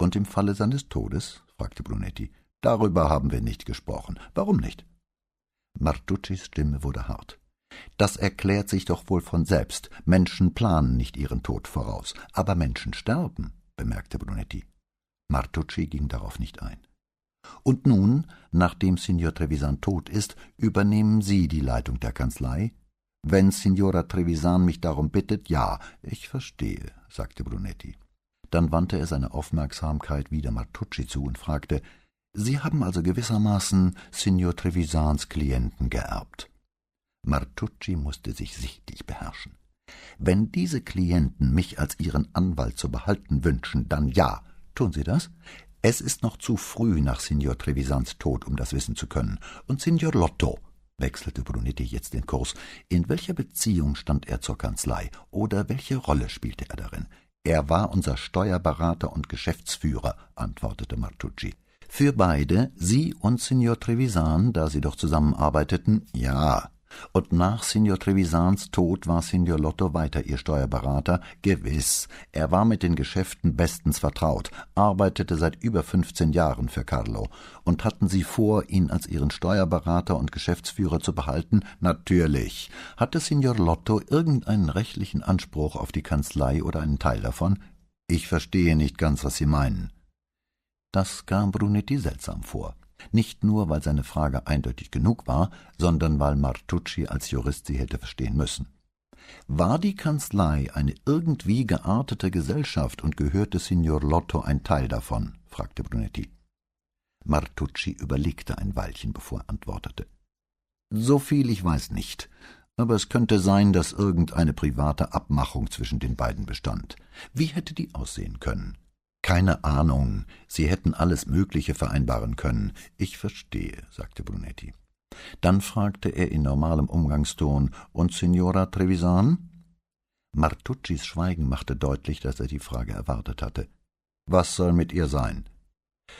Und im Falle seines Todes? fragte Brunetti. Darüber haben wir nicht gesprochen. Warum nicht? Martuccis Stimme wurde hart. Das erklärt sich doch wohl von selbst. Menschen planen nicht ihren Tod voraus, aber Menschen sterben, bemerkte Brunetti. Martucci ging darauf nicht ein. Und nun, nachdem Signor Trevisan tot ist, übernehmen Sie die Leitung der Kanzlei? Wenn Signora Trevisan mich darum bittet, ja, ich verstehe, sagte Brunetti. Dann wandte er seine Aufmerksamkeit wieder Martucci zu und fragte, Sie haben also gewissermaßen Signor Trevisans Klienten geerbt. Martucci musste sich sichtlich beherrschen. Wenn diese Klienten mich als ihren Anwalt zu behalten wünschen, dann ja. Tun Sie das? Es ist noch zu früh nach Signor Trevisans Tod, um das wissen zu können. Und Signor Lotto, wechselte Brunetti jetzt den Kurs, in welcher Beziehung stand er zur Kanzlei oder welche Rolle spielte er darin? Er war unser Steuerberater und Geschäftsführer, antwortete Martucci. Für beide, Sie und Signor Trevisan, da Sie doch zusammenarbeiteten, ja, und nach Signor Trevisans Tod war Signor Lotto weiter ihr Steuerberater. Gewiss, er war mit den Geschäften bestens vertraut, arbeitete seit über fünfzehn Jahren für Carlo. Und hatten Sie vor, ihn als Ihren Steuerberater und Geschäftsführer zu behalten? Natürlich. Hatte Signor Lotto irgendeinen rechtlichen Anspruch auf die Kanzlei oder einen Teil davon? Ich verstehe nicht ganz, was Sie meinen. Das kam Brunetti seltsam vor nicht nur, weil seine Frage eindeutig genug war, sondern weil Martucci als Jurist sie hätte verstehen müssen. War die Kanzlei eine irgendwie geartete Gesellschaft und gehörte Signor Lotto ein Teil davon? fragte Brunetti. Martucci überlegte ein Weilchen, bevor er antwortete. So viel ich weiß nicht, aber es könnte sein, dass irgendeine private Abmachung zwischen den beiden bestand. Wie hätte die aussehen können? Keine Ahnung. Sie hätten alles Mögliche vereinbaren können. Ich verstehe, sagte Brunetti. Dann fragte er in normalem Umgangston Und Signora Trevisan? Martuccis Schweigen machte deutlich, dass er die Frage erwartet hatte. Was soll mit ihr sein?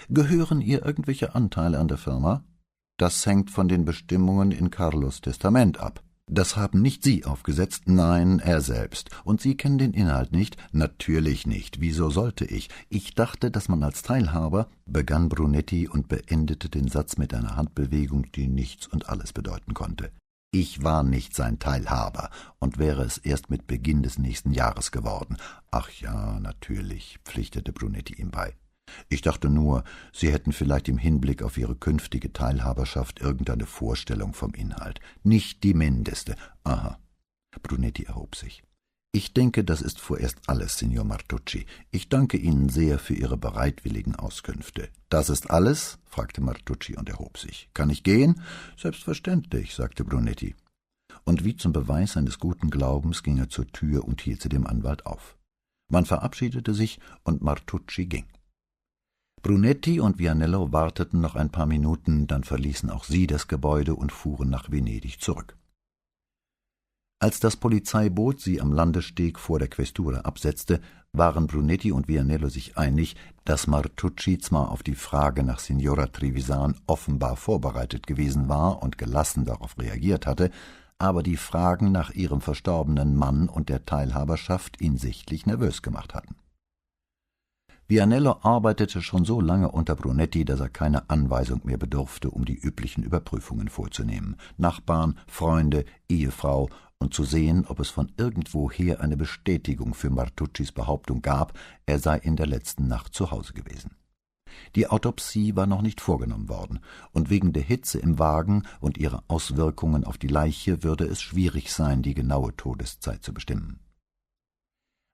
Gehören ihr irgendwelche Anteile an der Firma? Das hängt von den Bestimmungen in Carlos Testament ab. Das haben nicht Sie aufgesetzt, nein, er selbst. Und Sie kennen den Inhalt nicht? Natürlich nicht. Wieso sollte ich? Ich dachte, dass man als Teilhaber, begann Brunetti und beendete den Satz mit einer Handbewegung, die nichts und alles bedeuten konnte. Ich war nicht sein Teilhaber und wäre es erst mit Beginn des nächsten Jahres geworden. Ach ja, natürlich, pflichtete Brunetti ihm bei. Ich dachte nur, Sie hätten vielleicht im Hinblick auf Ihre künftige Teilhaberschaft irgendeine Vorstellung vom Inhalt. Nicht die mindeste. Aha. Brunetti erhob sich. Ich denke, das ist vorerst alles, Signor Martucci. Ich danke Ihnen sehr für Ihre bereitwilligen Auskünfte. Das ist alles? fragte Martucci und erhob sich. Kann ich gehen? Selbstverständlich, sagte Brunetti. Und wie zum Beweis seines guten Glaubens ging er zur Tür und hielt sie dem Anwalt auf. Man verabschiedete sich und Martucci ging. Brunetti und Vianello warteten noch ein paar Minuten, dann verließen auch sie das Gebäude und fuhren nach Venedig zurück. Als das Polizeiboot sie am Landesteg vor der Questura absetzte, waren Brunetti und Vianello sich einig, dass Martucci zwar auf die Frage nach Signora Trevisan offenbar vorbereitet gewesen war und gelassen darauf reagiert hatte, aber die Fragen nach ihrem verstorbenen Mann und der Teilhaberschaft ihn sichtlich nervös gemacht hatten. Vianello arbeitete schon so lange unter Brunetti, dass er keine Anweisung mehr bedurfte, um die üblichen Überprüfungen vorzunehmen. Nachbarn, Freunde, Ehefrau und zu sehen, ob es von irgendwoher eine Bestätigung für Martuccis Behauptung gab, er sei in der letzten Nacht zu Hause gewesen. Die Autopsie war noch nicht vorgenommen worden, und wegen der Hitze im Wagen und ihrer Auswirkungen auf die Leiche würde es schwierig sein, die genaue Todeszeit zu bestimmen.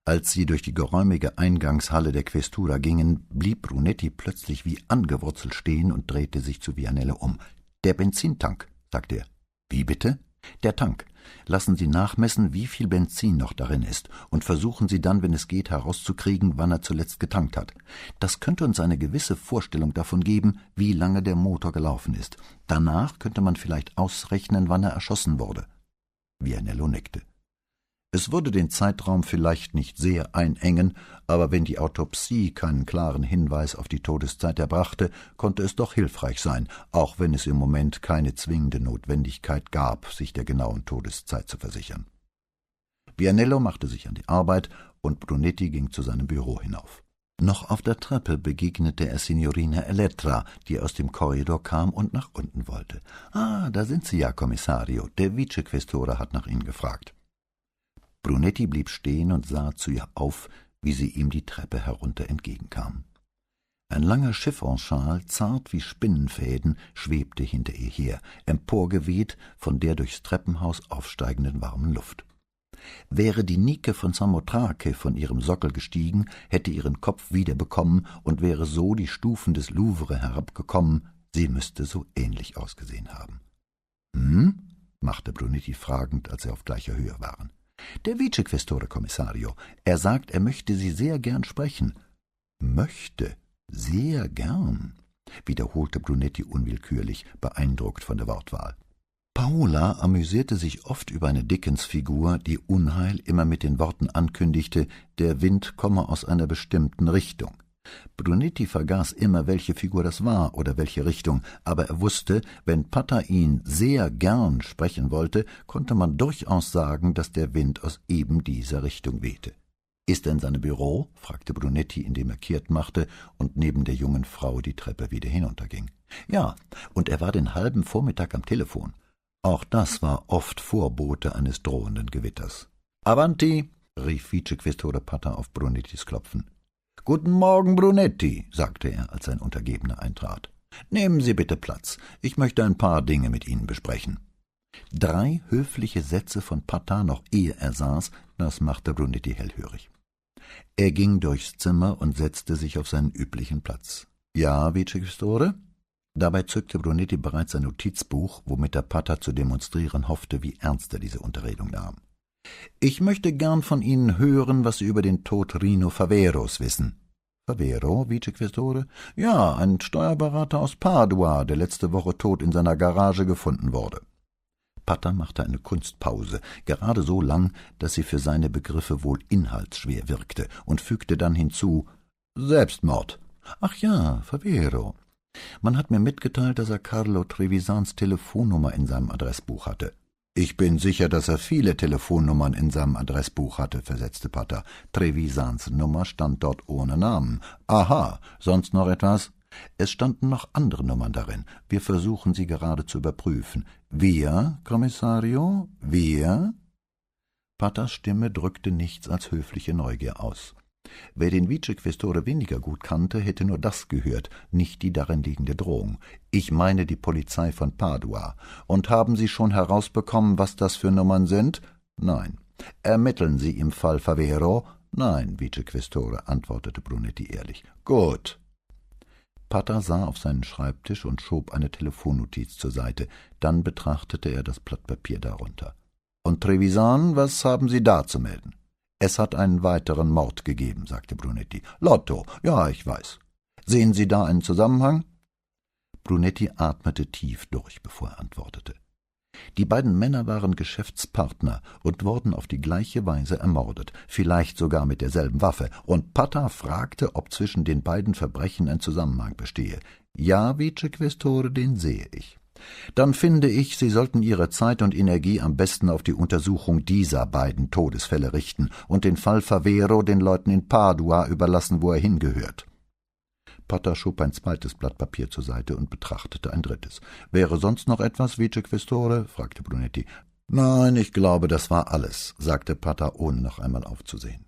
Als sie durch die geräumige Eingangshalle der Questura gingen, blieb Brunetti plötzlich wie angewurzelt stehen und drehte sich zu Vianelle um. Der Benzintank, sagte er. Wie bitte? Der Tank. Lassen Sie nachmessen, wie viel Benzin noch darin ist, und versuchen Sie dann, wenn es geht, herauszukriegen, wann er zuletzt getankt hat. Das könnte uns eine gewisse Vorstellung davon geben, wie lange der Motor gelaufen ist. Danach könnte man vielleicht ausrechnen, wann er erschossen wurde. Vianello nickte. Es würde den Zeitraum vielleicht nicht sehr einengen, aber wenn die Autopsie keinen klaren Hinweis auf die Todeszeit erbrachte, konnte es doch hilfreich sein, auch wenn es im Moment keine zwingende Notwendigkeit gab, sich der genauen Todeszeit zu versichern. Vianello machte sich an die Arbeit und Brunetti ging zu seinem Büro hinauf. Noch auf der Treppe begegnete er Signorina Elettra, die aus dem Korridor kam und nach unten wollte. Ah, da sind Sie ja, Kommissario. Der Vicequestore hat nach Ihnen gefragt. Brunetti blieb stehen und sah zu ihr auf, wie sie ihm die Treppe herunter entgegenkam. Ein langer Chiffonschal, zart wie Spinnenfäden, schwebte hinter ihr her, emporgeweht von der durchs Treppenhaus aufsteigenden warmen Luft. Wäre die Nike von Samothrake von ihrem Sockel gestiegen, hätte ihren Kopf wiederbekommen und wäre so die Stufen des Louvre herabgekommen, sie müsste so ähnlich ausgesehen haben. Hm? machte Brunetti fragend, als sie auf gleicher Höhe waren. Der Vicequestore Kommissario. Er sagt, er möchte Sie sehr gern sprechen. Möchte? Sehr gern, wiederholte Brunetti unwillkürlich, beeindruckt von der Wortwahl. Paola amüsierte sich oft über eine Dickensfigur, die Unheil immer mit den Worten ankündigte, der Wind komme aus einer bestimmten Richtung. Brunetti vergaß immer, welche Figur das war oder welche Richtung, aber er wusste, wenn Pata ihn sehr gern sprechen wollte, konnte man durchaus sagen, dass der Wind aus eben dieser Richtung wehte. Ist er in seinem Büro? fragte Brunetti, indem er kehrt machte und neben der jungen Frau die Treppe wieder hinunterging. Ja, und er war den halben Vormittag am Telefon. Auch das war oft Vorbote eines drohenden Gewitters. Avanti! rief Vicequestore Pata auf Brunettis Klopfen. Guten Morgen, Brunetti, sagte er, als sein Untergebener eintrat. Nehmen Sie bitte Platz. Ich möchte ein paar Dinge mit Ihnen besprechen. Drei höfliche Sätze von Pata noch ehe er saß, das machte Brunetti hellhörig. Er ging durchs Zimmer und setzte sich auf seinen üblichen Platz. Ja, Vicequestore? Dabei zückte Brunetti bereits sein Notizbuch, womit der Pater zu demonstrieren hoffte, wie ernst er diese Unterredung nahm. Ich möchte gern von Ihnen hören, was Sie über den Tod Rino Faveros wissen. Favero, Vicequestore? Ja, ein Steuerberater aus Padua, der letzte Woche tot in seiner Garage gefunden wurde. Pater machte eine Kunstpause, gerade so lang, dass sie für seine Begriffe wohl inhaltsschwer wirkte, und fügte dann hinzu Selbstmord. Ach ja, Favero. Man hat mir mitgeteilt, dass er Carlo Trevisans Telefonnummer in seinem Adressbuch hatte. Ich bin sicher, dass er viele Telefonnummern in seinem Adressbuch hatte, versetzte Pater. Trevisans Nummer stand dort ohne Namen. Aha, sonst noch etwas? Es standen noch andere Nummern darin. Wir versuchen sie gerade zu überprüfen. Wir, Kommissario? Wir? Paters Stimme drückte nichts als höfliche Neugier aus. Wer den Vicequestore weniger gut kannte, hätte nur das gehört, nicht die darin liegende Drohung. Ich meine die Polizei von Padua. Und haben Sie schon herausbekommen, was das für Nummern sind? Nein. Ermitteln Sie im Fall Favero? Nein, Vicequestore, antwortete Brunetti ehrlich. Gut. Pata sah auf seinen Schreibtisch und schob eine Telefonnotiz zur Seite. Dann betrachtete er das Blatt Papier darunter. Und Trevisan, was haben Sie da zu melden? Es hat einen weiteren Mord gegeben, sagte Brunetti. Lotto, ja, ich weiß. Sehen Sie da einen Zusammenhang? Brunetti atmete tief durch, bevor er antwortete. Die beiden Männer waren Geschäftspartner und wurden auf die gleiche Weise ermordet, vielleicht sogar mit derselben Waffe, und Pata fragte, ob zwischen den beiden Verbrechen ein Zusammenhang bestehe. Ja, Vicequestore, den sehe ich. Dann finde ich, Sie sollten Ihre Zeit und Energie am besten auf die Untersuchung dieser beiden Todesfälle richten und den Fall Favero den Leuten in Padua überlassen, wo er hingehört. Pater schob ein zweites Blatt Papier zur Seite und betrachtete ein drittes. Wäre sonst noch etwas, Vicequestore? fragte Brunetti. Nein, ich glaube, das war alles, sagte Pater, ohne noch einmal aufzusehen.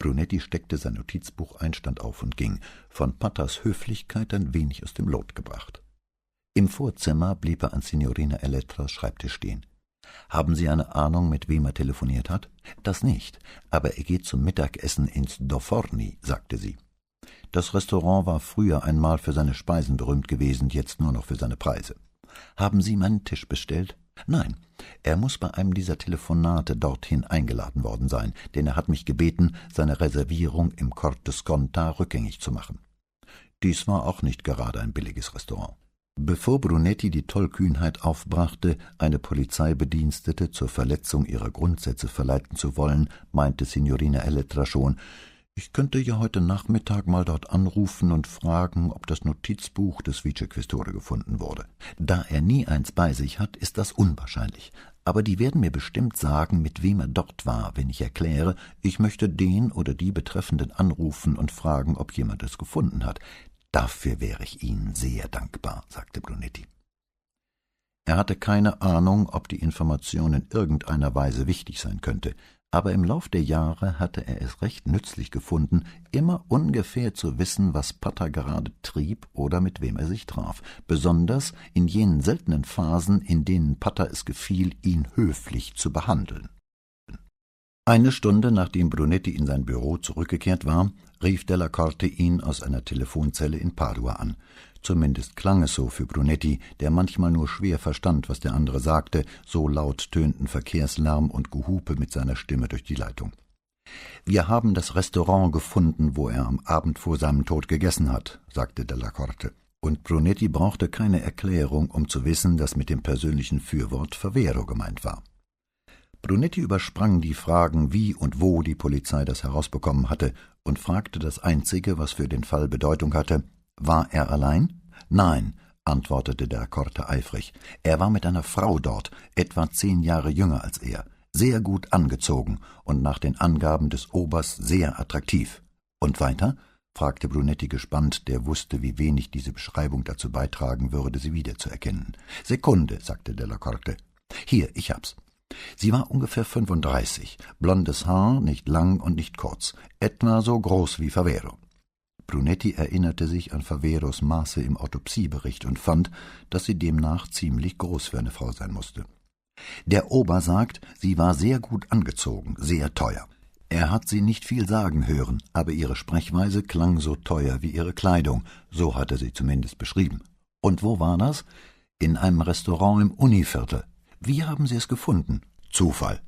Brunetti steckte sein Notizbuch ein, stand auf und ging, von Paters Höflichkeit ein wenig aus dem Lot gebracht. Im Vorzimmer blieb er an Signorina Elettras Schreibtisch stehen. Haben Sie eine Ahnung, mit wem er telefoniert hat? Das nicht, aber er geht zum Mittagessen ins Doforni, sagte sie. Das Restaurant war früher einmal für seine Speisen berühmt gewesen, jetzt nur noch für seine Preise. Haben Sie meinen Tisch bestellt? Nein, er muss bei einem dieser Telefonate dorthin eingeladen worden sein, denn er hat mich gebeten, seine Reservierung im Corte Sconta rückgängig zu machen. Dies war auch nicht gerade ein billiges Restaurant. Bevor Brunetti die Tollkühnheit aufbrachte, eine Polizeibedienstete zur Verletzung ihrer Grundsätze verleiten zu wollen, meinte Signorina Elettra schon, ich könnte ja heute Nachmittag mal dort anrufen und fragen, ob das Notizbuch des Vicequestore gefunden wurde. Da er nie eins bei sich hat, ist das unwahrscheinlich. aber die werden mir bestimmt sagen, mit wem er dort war, wenn ich erkläre, ich möchte den oder die Betreffenden anrufen und fragen, ob jemand es gefunden hat. Dafür wäre ich Ihnen sehr dankbar, sagte Brunetti. Er hatte keine Ahnung, ob die Information in irgendeiner Weise wichtig sein könnte, aber im Lauf der Jahre hatte er es recht nützlich gefunden, immer ungefähr zu wissen, was Patter gerade trieb oder mit wem er sich traf, besonders in jenen seltenen Phasen, in denen Patter es gefiel, ihn höflich zu behandeln. Eine Stunde nachdem Brunetti in sein Büro zurückgekehrt war, rief Della Corte ihn aus einer Telefonzelle in Padua an. Zumindest klang es so für Brunetti, der manchmal nur schwer verstand, was der andere sagte, so laut tönten Verkehrslärm und Gehupe mit seiner Stimme durch die Leitung. Wir haben das Restaurant gefunden, wo er am Abend vor seinem Tod gegessen hat, sagte Della Corte. Und Brunetti brauchte keine Erklärung, um zu wissen, dass mit dem persönlichen Fürwort Favero gemeint war. Brunetti übersprang die Fragen, wie und wo die Polizei das herausbekommen hatte, und fragte das Einzige, was für den Fall Bedeutung hatte, war er allein? Nein, antwortete der Korte eifrig. Er war mit einer Frau dort, etwa zehn Jahre jünger als er, sehr gut angezogen und nach den Angaben des Obers sehr attraktiv. Und weiter? fragte Brunetti gespannt, der wusste, wie wenig diese Beschreibung dazu beitragen würde, sie wiederzuerkennen. Sekunde, sagte Della Corte. Hier, ich hab's. Sie war ungefähr fünfunddreißig, blondes Haar, nicht lang und nicht kurz, etwa so groß wie Favero. Brunetti erinnerte sich an Faveros Maße im Autopsiebericht und fand, dass sie demnach ziemlich groß für eine Frau sein musste. Der Ober sagt, sie war sehr gut angezogen, sehr teuer. Er hat sie nicht viel sagen hören, aber ihre Sprechweise klang so teuer wie ihre Kleidung, so hat er sie zumindest beschrieben. Und wo war das? In einem Restaurant im Univiertel. Wie haben Sie es gefunden? Zufall.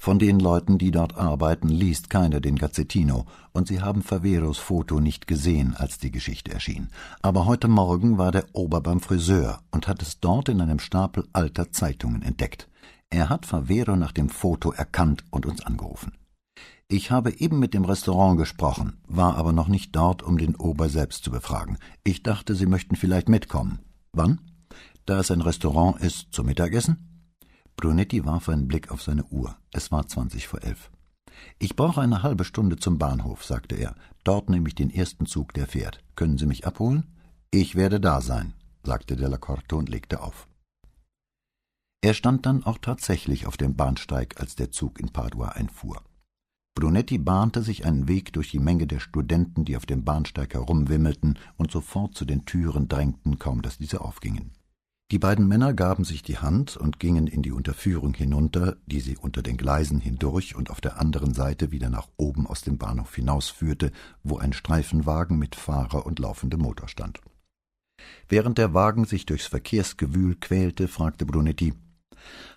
Von den Leuten, die dort arbeiten, liest keiner den Gazzettino, und sie haben Faveros Foto nicht gesehen, als die Geschichte erschien. Aber heute Morgen war der Ober beim Friseur und hat es dort in einem Stapel alter Zeitungen entdeckt. Er hat Favero nach dem Foto erkannt und uns angerufen. Ich habe eben mit dem Restaurant gesprochen, war aber noch nicht dort, um den Ober selbst zu befragen. Ich dachte, Sie möchten vielleicht mitkommen. Wann? Da es ein Restaurant ist, zum Mittagessen? Brunetti warf einen Blick auf seine Uhr. Es war zwanzig vor elf. Ich brauche eine halbe Stunde zum Bahnhof, sagte er. Dort nehme ich den ersten Zug, der fährt. Können Sie mich abholen? Ich werde da sein, sagte Della Corte und legte auf. Er stand dann auch tatsächlich auf dem Bahnsteig, als der Zug in Padua einfuhr. Brunetti bahnte sich einen Weg durch die Menge der Studenten, die auf dem Bahnsteig herumwimmelten und sofort zu den Türen drängten, kaum dass diese aufgingen. Die beiden Männer gaben sich die Hand und gingen in die Unterführung hinunter, die sie unter den Gleisen hindurch und auf der anderen Seite wieder nach oben aus dem Bahnhof hinausführte, wo ein Streifenwagen mit Fahrer und laufendem Motor stand. Während der Wagen sich durchs Verkehrsgewühl quälte, fragte Brunetti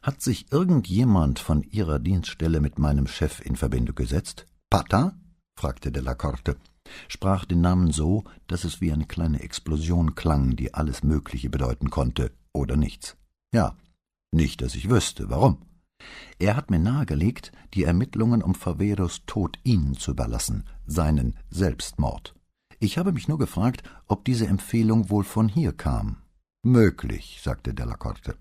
Hat sich irgendjemand von Ihrer Dienststelle mit meinem Chef in Verbindung gesetzt? Pata? fragte de la Corte sprach den Namen so, dass es wie eine kleine Explosion klang, die alles Mögliche bedeuten konnte oder nichts. Ja, nicht, dass ich wüsste, warum. Er hat mir nahegelegt, die Ermittlungen um Faveros Tod Ihnen zu überlassen, seinen Selbstmord. Ich habe mich nur gefragt, ob diese Empfehlung wohl von hier kam. Möglich, sagte Della Corte.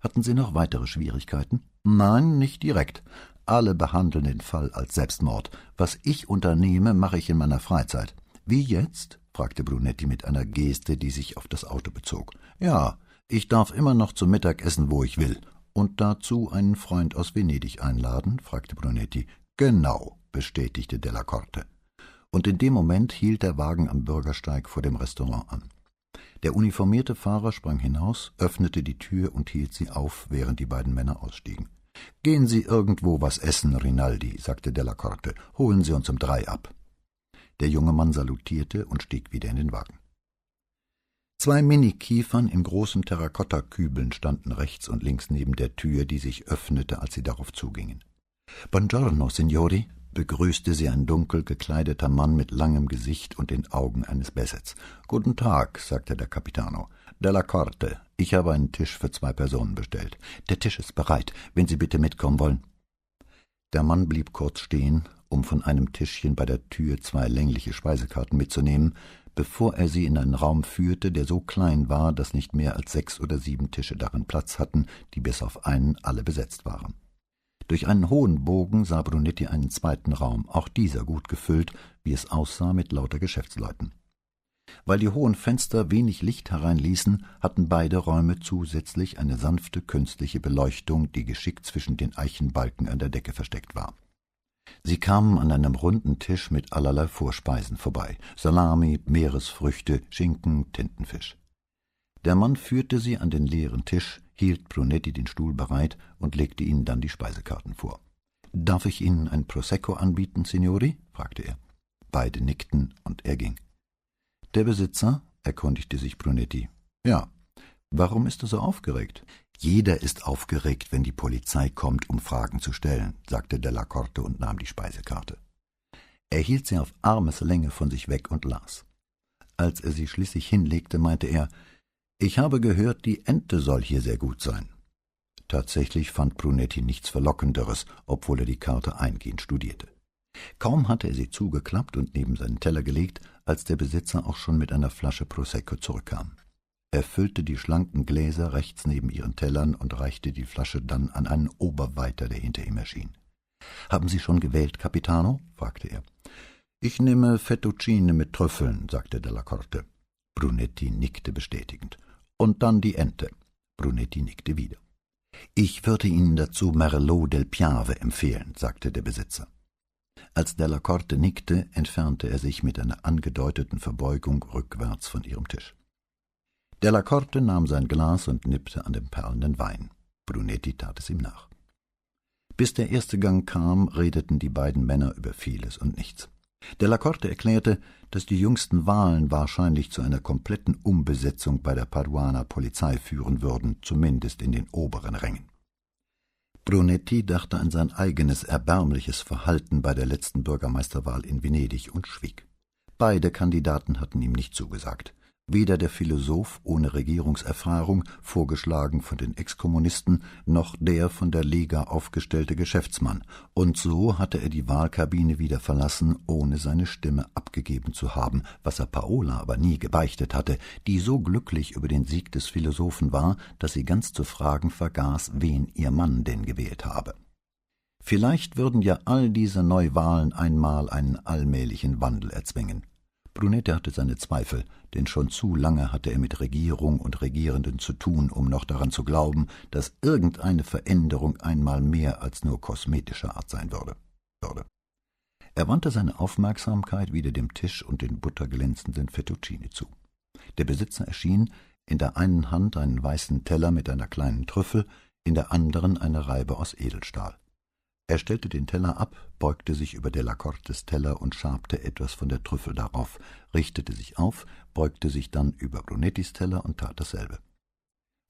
Hatten Sie noch weitere Schwierigkeiten? Nein, nicht direkt. Alle behandeln den Fall als Selbstmord. Was ich unternehme, mache ich in meiner Freizeit. Wie jetzt? fragte Brunetti mit einer Geste, die sich auf das Auto bezog. Ja, ich darf immer noch zum Mittag essen, wo ich will. Und dazu einen Freund aus Venedig einladen? fragte Brunetti. Genau, bestätigte Della Corte. Und in dem Moment hielt der Wagen am Bürgersteig vor dem Restaurant an. Der uniformierte Fahrer sprang hinaus, öffnete die Tür und hielt sie auf, während die beiden Männer ausstiegen. Gehen Sie irgendwo was essen, Rinaldi, sagte Della Corte. Holen Sie uns um drei ab. Der junge Mann salutierte und stieg wieder in den Wagen. Zwei Mini-Kiefern in großen Terrakottakübeln standen rechts und links neben der Tür, die sich öffnete, als sie darauf zugingen. Buongiorno, Signori, begrüßte sie ein dunkel gekleideter Mann mit langem Gesicht und den Augen eines Bessets. Guten Tag, sagte der Capitano. Della Corte, ich habe einen Tisch für zwei Personen bestellt. Der Tisch ist bereit, wenn Sie bitte mitkommen wollen. Der Mann blieb kurz stehen, um von einem Tischchen bei der Tür zwei längliche Speisekarten mitzunehmen, bevor er sie in einen Raum führte, der so klein war, dass nicht mehr als sechs oder sieben Tische darin Platz hatten, die bis auf einen alle besetzt waren. Durch einen hohen Bogen sah Brunetti einen zweiten Raum, auch dieser gut gefüllt, wie es aussah, mit lauter Geschäftsleuten. Weil die hohen Fenster wenig Licht hereinließen, hatten beide Räume zusätzlich eine sanfte künstliche Beleuchtung, die geschickt zwischen den Eichenbalken an der Decke versteckt war. Sie kamen an einem runden Tisch mit allerlei Vorspeisen vorbei Salami, Meeresfrüchte, Schinken, Tintenfisch. Der Mann führte sie an den leeren Tisch, hielt Brunetti den Stuhl bereit und legte ihnen dann die Speisekarten vor. Darf ich Ihnen ein Prosecco anbieten, Signori? fragte er. Beide nickten und er ging. Der Besitzer? erkundigte sich Brunetti. Ja. Warum ist er so aufgeregt? Jeder ist aufgeregt, wenn die Polizei kommt, um Fragen zu stellen, sagte Della Corte und nahm die Speisekarte. Er hielt sie auf Armeslänge von sich weg und las. Als er sie schließlich hinlegte, meinte er, ich habe gehört, die Ente soll hier sehr gut sein. Tatsächlich fand Brunetti nichts Verlockenderes, obwohl er die Karte eingehend studierte. Kaum hatte er sie zugeklappt und neben seinen Teller gelegt, als der Besitzer auch schon mit einer Flasche Prosecco zurückkam. Er füllte die schlanken Gläser rechts neben ihren Tellern und reichte die Flasche dann an einen Oberweiter, der hinter ihm erschien. »Haben Sie schon gewählt, Capitano?« fragte er. »Ich nehme Fettuccine mit Trüffeln«, sagte Della Corte. Brunetti nickte bestätigend. »Und dann die Ente.« Brunetti nickte wieder. »Ich würde Ihnen dazu Merlot del Piave empfehlen«, sagte der Besitzer. Als Della Corte nickte, entfernte er sich mit einer angedeuteten Verbeugung rückwärts von ihrem Tisch. Della Corte nahm sein Glas und nippte an dem perlenden Wein. Brunetti tat es ihm nach. Bis der erste Gang kam, redeten die beiden Männer über vieles und nichts. Della Corte erklärte, dass die jüngsten Wahlen wahrscheinlich zu einer kompletten Umbesetzung bei der Paduaner Polizei führen würden, zumindest in den oberen Rängen. Brunetti dachte an sein eigenes erbärmliches Verhalten bei der letzten Bürgermeisterwahl in Venedig und schwieg. Beide Kandidaten hatten ihm nicht zugesagt. Weder der Philosoph ohne Regierungserfahrung, vorgeschlagen von den Exkommunisten, noch der von der Lega aufgestellte Geschäftsmann, und so hatte er die Wahlkabine wieder verlassen, ohne seine Stimme abgegeben zu haben, was er Paola aber nie gebeichtet hatte, die so glücklich über den Sieg des Philosophen war, dass sie ganz zu fragen vergaß, wen ihr Mann denn gewählt habe. Vielleicht würden ja all diese Neuwahlen einmal einen allmählichen Wandel erzwingen. Brunette hatte seine Zweifel, denn schon zu lange hatte er mit Regierung und Regierenden zu tun, um noch daran zu glauben, dass irgendeine Veränderung einmal mehr als nur kosmetischer Art sein würde. Er wandte seine Aufmerksamkeit wieder dem Tisch und den butterglänzenden Fettuccine zu. Der Besitzer erschien, in der einen Hand einen weißen Teller mit einer kleinen Trüffel, in der anderen eine Reibe aus Edelstahl. Er stellte den Teller ab, beugte sich über Della Cortes Teller und schabte etwas von der Trüffel darauf, richtete sich auf, beugte sich dann über Brunettis Teller und tat dasselbe.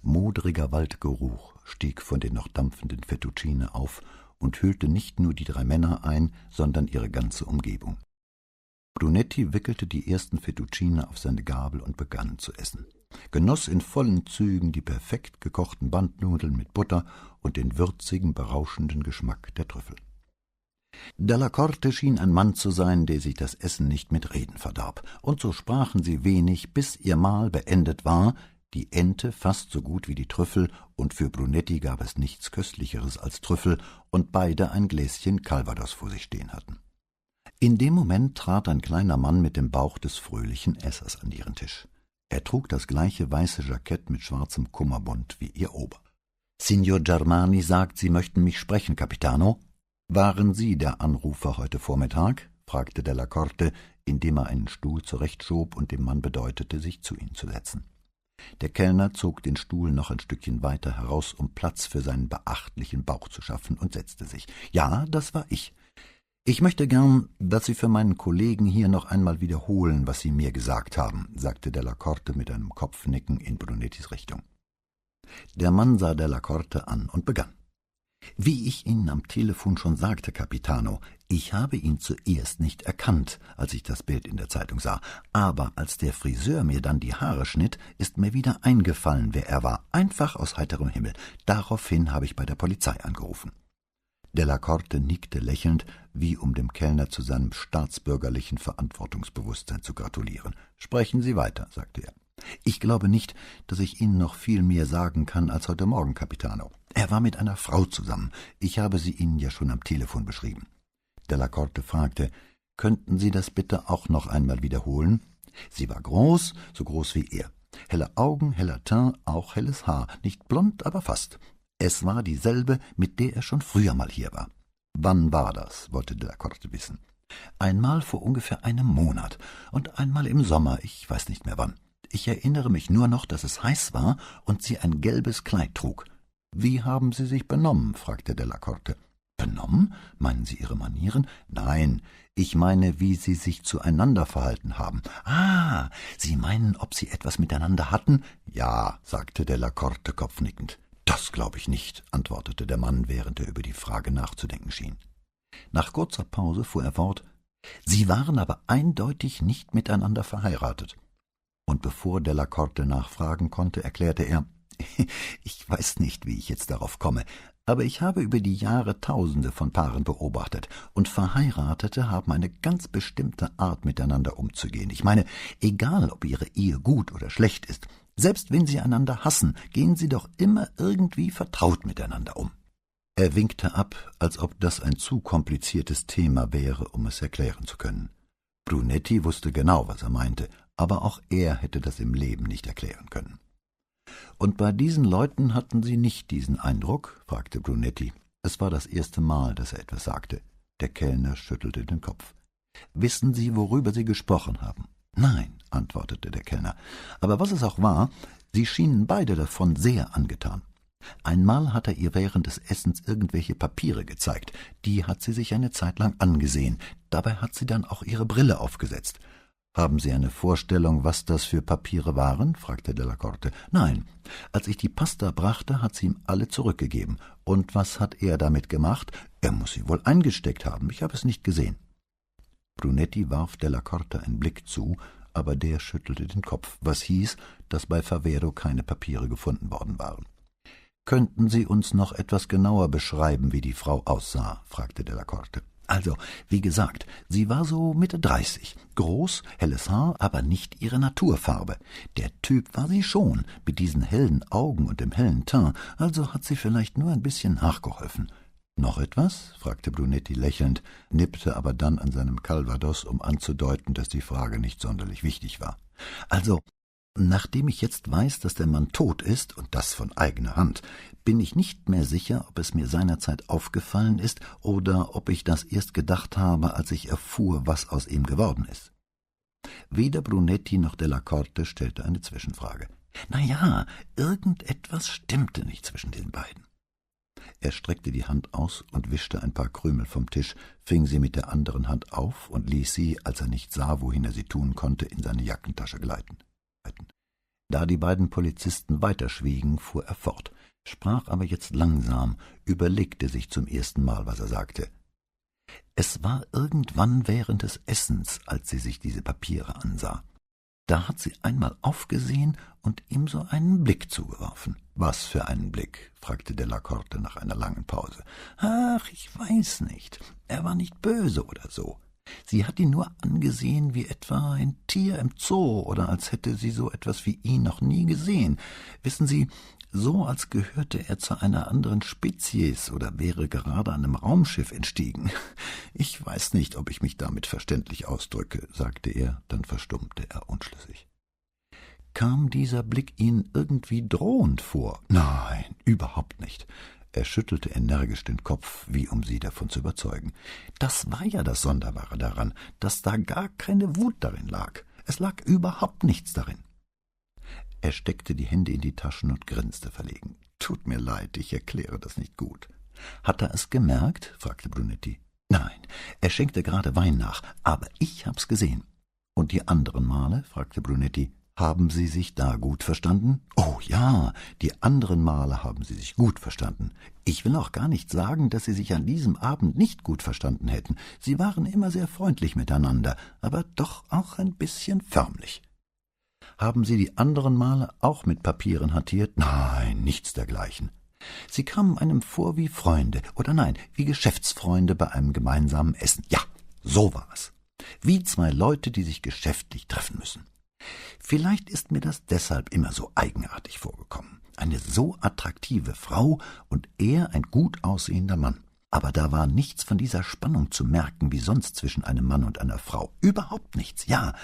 Modriger Waldgeruch stieg von den noch dampfenden Fettuccine auf und hüllte nicht nur die drei Männer ein, sondern ihre ganze Umgebung. Brunetti wickelte die ersten Fettuccine auf seine Gabel und begann zu essen genoss in vollen Zügen die perfekt gekochten Bandnudeln mit Butter und den würzigen, berauschenden Geschmack der Trüffel. Della Corte schien ein Mann zu sein, der sich das Essen nicht mit Reden verdarb, und so sprachen sie wenig, bis ihr Mahl beendet war, die Ente fast so gut wie die Trüffel, und für Brunetti gab es nichts Köstlicheres als Trüffel, und beide ein Gläschen Calvados vor sich stehen hatten. In dem Moment trat ein kleiner Mann mit dem Bauch des fröhlichen Essers an ihren Tisch. Er trug das gleiche weiße Jackett mit schwarzem Kummerbund wie ihr Ober. Signor Germani sagt, Sie möchten mich sprechen, Capitano. Waren Sie der Anrufer heute Vormittag? fragte Della Corte, indem er einen Stuhl zurechtschob und dem Mann bedeutete, sich zu ihm zu setzen. Der Kellner zog den Stuhl noch ein Stückchen weiter heraus, um Platz für seinen beachtlichen Bauch zu schaffen, und setzte sich. Ja, das war ich. Ich möchte gern, dass Sie für meinen Kollegen hier noch einmal wiederholen, was Sie mir gesagt haben, sagte Della Corte mit einem Kopfnicken in Brunettis Richtung. Der Mann sah Della Corte an und begann. Wie ich Ihnen am Telefon schon sagte, Capitano, ich habe ihn zuerst nicht erkannt, als ich das Bild in der Zeitung sah, aber als der Friseur mir dann die Haare schnitt, ist mir wieder eingefallen, wer er war, einfach aus heiterem Himmel. Daraufhin habe ich bei der Polizei angerufen. Della Corte nickte lächelnd, wie um dem Kellner zu seinem staatsbürgerlichen Verantwortungsbewusstsein zu gratulieren. Sprechen Sie weiter, sagte er. Ich glaube nicht, dass ich Ihnen noch viel mehr sagen kann als heute Morgen, Capitano. Er war mit einer Frau zusammen. Ich habe sie Ihnen ja schon am Telefon beschrieben. Della Corte fragte, könnten Sie das bitte auch noch einmal wiederholen? Sie war groß, so groß wie er. Helle Augen, heller Teint, auch helles Haar, nicht blond, aber fast. Es war dieselbe, mit der er schon früher mal hier war. Wann war das? wollte Della Corte wissen. Einmal vor ungefähr einem Monat und einmal im Sommer, ich weiß nicht mehr wann. Ich erinnere mich nur noch, dass es heiß war und sie ein gelbes Kleid trug. Wie haben Sie sich benommen? fragte Della Corte. Benommen? Meinen Sie Ihre Manieren? Nein, ich meine, wie Sie sich zueinander verhalten haben. Ah, Sie meinen, ob Sie etwas miteinander hatten? Ja, sagte Della Corte kopfnickend. Das glaube ich nicht, antwortete der Mann, während er über die Frage nachzudenken schien. Nach kurzer Pause fuhr er fort Sie waren aber eindeutig nicht miteinander verheiratet. Und bevor Della Corte nachfragen konnte, erklärte er Ich weiß nicht, wie ich jetzt darauf komme, aber ich habe über die Jahre Tausende von Paaren beobachtet, und Verheiratete haben eine ganz bestimmte Art, miteinander umzugehen. Ich meine, egal ob ihre Ehe gut oder schlecht ist, selbst wenn sie einander hassen, gehen sie doch immer irgendwie vertraut miteinander um. Er winkte ab, als ob das ein zu kompliziertes Thema wäre, um es erklären zu können. Brunetti wusste genau, was er meinte, aber auch er hätte das im Leben nicht erklären können. Und bei diesen Leuten hatten Sie nicht diesen Eindruck? fragte Brunetti. Es war das erste Mal, dass er etwas sagte. Der Kellner schüttelte den Kopf. Wissen Sie, worüber Sie gesprochen haben? Nein, antwortete der Kellner. Aber was es auch war, Sie schienen beide davon sehr angetan. Einmal hat er ihr während des Essens irgendwelche Papiere gezeigt. Die hat sie sich eine Zeit lang angesehen. Dabei hat sie dann auch ihre Brille aufgesetzt. Haben Sie eine Vorstellung, was das für Papiere waren? fragte Della Corte. Nein. Als ich die Pasta brachte, hat sie ihm alle zurückgegeben. Und was hat er damit gemacht? Er muss sie wohl eingesteckt haben. Ich habe es nicht gesehen. Brunetti warf Della Corte einen Blick zu, aber der schüttelte den Kopf, was hieß, dass bei Favero keine Papiere gefunden worden waren. Könnten Sie uns noch etwas genauer beschreiben, wie die Frau aussah? fragte Della Corte. Also, wie gesagt, sie war so Mitte dreißig, groß, helles Haar, aber nicht ihre Naturfarbe. Der Typ war sie schon, mit diesen hellen Augen und dem hellen Teint, also hat sie vielleicht nur ein bisschen nachgeholfen. Noch etwas? fragte Brunetti lächelnd, nippte aber dann an seinem Calvados, um anzudeuten, dass die Frage nicht sonderlich wichtig war. Also, Nachdem ich jetzt weiß, dass der Mann tot ist, und das von eigener Hand, bin ich nicht mehr sicher, ob es mir seinerzeit aufgefallen ist oder ob ich das erst gedacht habe, als ich erfuhr, was aus ihm geworden ist. Weder Brunetti noch Della Corte stellte eine Zwischenfrage. Na ja, irgendetwas stimmte nicht zwischen den beiden. Er streckte die Hand aus und wischte ein paar Krümel vom Tisch, fing sie mit der anderen Hand auf und ließ sie, als er nicht sah, wohin er sie tun konnte, in seine Jackentasche gleiten. Da die beiden Polizisten weiterschwiegen, fuhr er fort, sprach aber jetzt langsam, überlegte sich zum ersten Mal, was er sagte. Es war irgendwann während des Essens, als sie sich diese Papiere ansah. Da hat sie einmal aufgesehen und ihm so einen Blick zugeworfen. Was für einen Blick? fragte Della Corte nach einer langen Pause. Ach, ich weiß nicht. Er war nicht böse oder so. Sie hat ihn nur angesehen wie etwa ein Tier im Zoo oder als hätte sie so etwas wie ihn noch nie gesehen. Wissen Sie, so als gehörte er zu einer anderen Spezies oder wäre gerade einem Raumschiff entstiegen. Ich weiß nicht, ob ich mich damit verständlich ausdrücke, sagte er, dann verstummte er unschlüssig. Kam dieser Blick Ihnen irgendwie drohend vor? Nein, überhaupt nicht. Er schüttelte energisch den Kopf, wie um sie davon zu überzeugen. Das war ja das Sonderbare daran, dass da gar keine Wut darin lag. Es lag überhaupt nichts darin. Er steckte die Hände in die Taschen und grinste verlegen. Tut mir leid, ich erkläre das nicht gut. Hat er es gemerkt? fragte Brunetti. Nein, er schenkte gerade Wein nach, aber ich hab's gesehen. Und die anderen Male? fragte Brunetti. Haben Sie sich da gut verstanden? Oh ja, die anderen Male haben Sie sich gut verstanden. Ich will auch gar nicht sagen, dass Sie sich an diesem Abend nicht gut verstanden hätten. Sie waren immer sehr freundlich miteinander, aber doch auch ein bisschen förmlich. Haben Sie die anderen Male auch mit Papieren hantiert? Nein, nichts dergleichen. Sie kamen einem vor wie Freunde, oder nein, wie Geschäftsfreunde bei einem gemeinsamen Essen. Ja, so war es. Wie zwei Leute, die sich geschäftlich treffen müssen. Vielleicht ist mir das deshalb immer so eigenartig vorgekommen. Eine so attraktive Frau und er ein gut aussehender Mann. Aber da war nichts von dieser Spannung zu merken wie sonst zwischen einem Mann und einer Frau. Überhaupt nichts. Ja,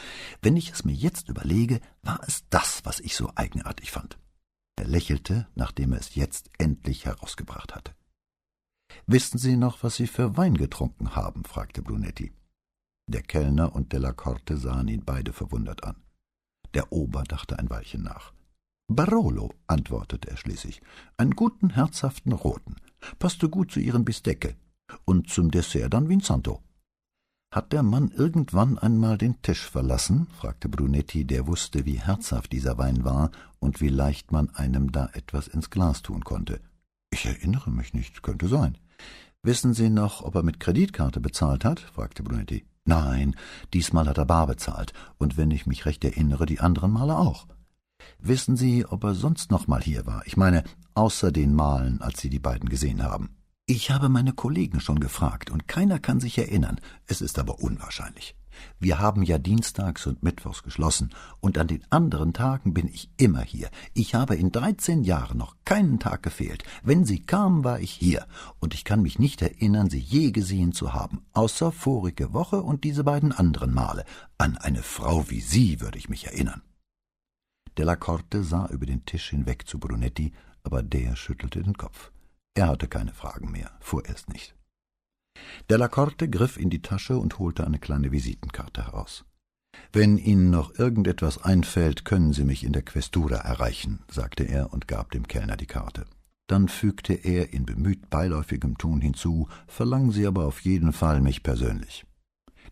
wenn ich es mir jetzt überlege, war es das, was ich so eigenartig fand. Er lächelte, nachdem er es jetzt endlich herausgebracht hatte. Wissen Sie noch, was Sie für Wein getrunken haben? fragte Brunetti. Der Kellner und Della Corte sahen ihn beide verwundert an. Der Ober dachte ein Weilchen nach. Barolo, antwortete er schließlich, einen guten, herzhaften roten passte gut zu ihren Bistecke. Und zum Dessert dann Vinsanto. Hat der Mann irgendwann einmal den Tisch verlassen? fragte Brunetti, der wusste, wie herzhaft dieser Wein war und wie leicht man einem da etwas ins Glas tun konnte. Ich erinnere mich nicht, könnte sein. Wissen Sie noch, ob er mit Kreditkarte bezahlt hat? fragte Brunetti. Nein, diesmal hat er bar bezahlt, und wenn ich mich recht erinnere, die anderen Male auch. Wissen Sie, ob er sonst noch mal hier war? Ich meine, außer den Malen, als Sie die beiden gesehen haben. Ich habe meine Kollegen schon gefragt, und keiner kann sich erinnern. Es ist aber unwahrscheinlich. Wir haben ja dienstags und mittwochs geschlossen, und an den anderen Tagen bin ich immer hier. Ich habe in dreizehn Jahren noch keinen Tag gefehlt. Wenn Sie kamen, war ich hier, und ich kann mich nicht erinnern, Sie je gesehen zu haben, außer vorige Woche und diese beiden anderen Male. An eine Frau wie Sie würde ich mich erinnern. Della Corte sah über den Tisch hinweg zu Brunetti, aber der schüttelte den Kopf. Er hatte keine Fragen mehr, vorerst nicht. Della Corte griff in die Tasche und holte eine kleine Visitenkarte heraus. Wenn Ihnen noch irgendetwas einfällt, können Sie mich in der Questura erreichen, sagte er und gab dem Kellner die Karte. Dann fügte er in bemüht beiläufigem Ton hinzu, verlangen Sie aber auf jeden Fall mich persönlich.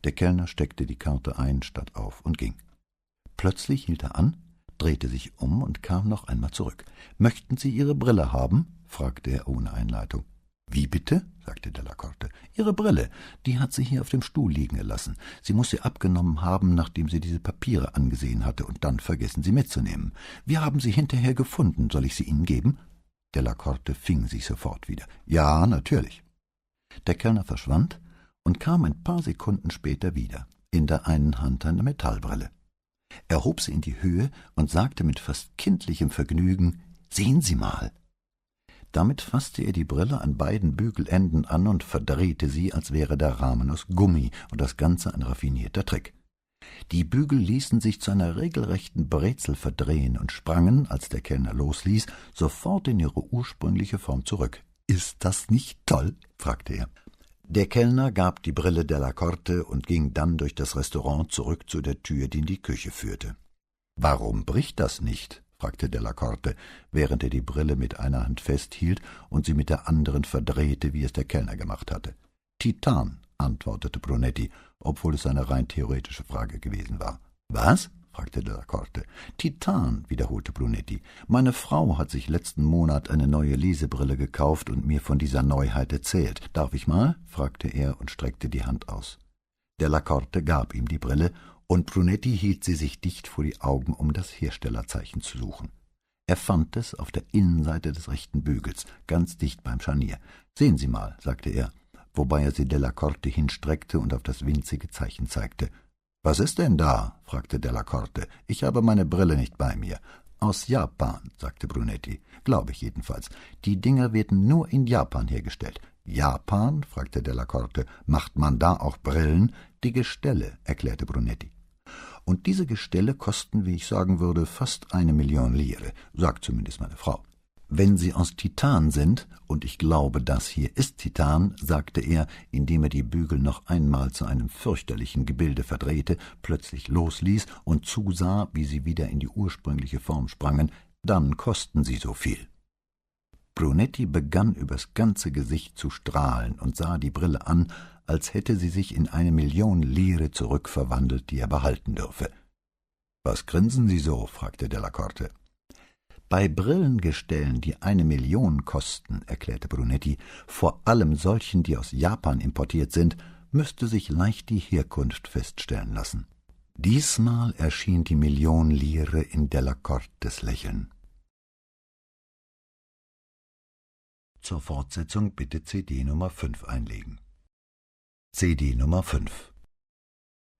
Der Kellner steckte die Karte ein, statt auf und ging. Plötzlich hielt er an, drehte sich um und kam noch einmal zurück. Möchten Sie Ihre Brille haben? fragte er ohne Einleitung. Wie bitte? sagte Delacorte. Ihre Brille, die hat sie hier auf dem Stuhl liegen gelassen. Sie muss sie abgenommen haben, nachdem sie diese Papiere angesehen hatte, und dann vergessen sie mitzunehmen. Wir haben sie hinterher gefunden. Soll ich sie Ihnen geben? Delacorte fing sich sofort wieder. Ja, natürlich. Der Kellner verschwand und kam ein paar Sekunden später wieder, in der einen Hand eine Metallbrille. Er hob sie in die Höhe und sagte mit fast kindlichem Vergnügen Sehen Sie mal. Damit fasste er die Brille an beiden Bügelenden an und verdrehte sie, als wäre der Rahmen aus Gummi und das Ganze ein raffinierter Trick. Die Bügel ließen sich zu einer regelrechten Brezel verdrehen und sprangen, als der Kellner losließ, sofort in ihre ursprüngliche Form zurück. Ist das nicht toll? fragte er. Der Kellner gab die Brille della Corte und ging dann durch das Restaurant zurück zu der Tür, die in die Küche führte. Warum bricht das nicht? Fragte della Corte, während er die Brille mit einer Hand festhielt und sie mit der anderen verdrehte, wie es der Kellner gemacht hatte. Titan, antwortete Brunetti, obwohl es eine rein theoretische Frage gewesen war. Was? fragte Della Corte. Titan, wiederholte Brunetti. Meine Frau hat sich letzten Monat eine neue Lesebrille gekauft und mir von dieser Neuheit erzählt. Darf ich mal? fragte er und streckte die Hand aus. Della Corte gab ihm die Brille, und Brunetti hielt sie sich dicht vor die Augen, um das Herstellerzeichen zu suchen. Er fand es auf der Innenseite des rechten Bügels, ganz dicht beim Scharnier. Sehen Sie mal, sagte er, wobei er sie Della Corte hinstreckte und auf das winzige Zeichen zeigte. Was ist denn da? fragte Della Corte. Ich habe meine Brille nicht bei mir. Aus Japan, sagte Brunetti. Glaube ich jedenfalls. Die Dinger werden nur in Japan hergestellt. Japan? fragte Della Corte. Macht man da auch Brillen? Die Gestelle, erklärte Brunetti. Und diese Gestelle kosten, wie ich sagen würde, fast eine Million Lire, sagt zumindest meine Frau. Wenn sie aus Titan sind, und ich glaube, das hier ist Titan, sagte er, indem er die Bügel noch einmal zu einem fürchterlichen Gebilde verdrehte, plötzlich losließ und zusah, wie sie wieder in die ursprüngliche Form sprangen, dann kosten sie so viel. Brunetti begann übers ganze Gesicht zu strahlen und sah die Brille an, als hätte sie sich in eine Million Lire zurückverwandelt, die er behalten dürfe. Was grinsen Sie so? fragte Delacorte. Bei Brillengestellen, die eine Million kosten, erklärte Brunetti, vor allem solchen, die aus Japan importiert sind, müsste sich leicht die Herkunft feststellen lassen. Diesmal erschien die Million Lire in Delacortes Lächeln. Zur Fortsetzung bitte CD Nummer 5 einlegen. CD Nummer 5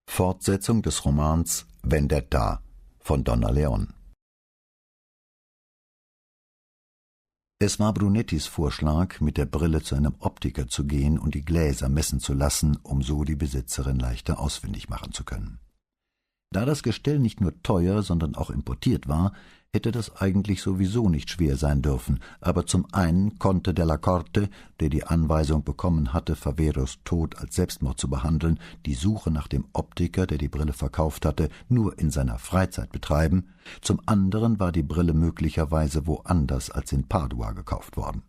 Fortsetzung des Romans Vendetta von Donna Leon Es war Brunettis Vorschlag, mit der Brille zu einem Optiker zu gehen und die Gläser messen zu lassen, um so die Besitzerin leichter ausfindig machen zu können. Da das Gestell nicht nur teuer, sondern auch importiert war, hätte das eigentlich sowieso nicht schwer sein dürfen, aber zum einen konnte Della Corte, der die Anweisung bekommen hatte, Faveros Tod als Selbstmord zu behandeln, die Suche nach dem Optiker, der die Brille verkauft hatte, nur in seiner Freizeit betreiben, zum anderen war die Brille möglicherweise woanders als in Padua gekauft worden.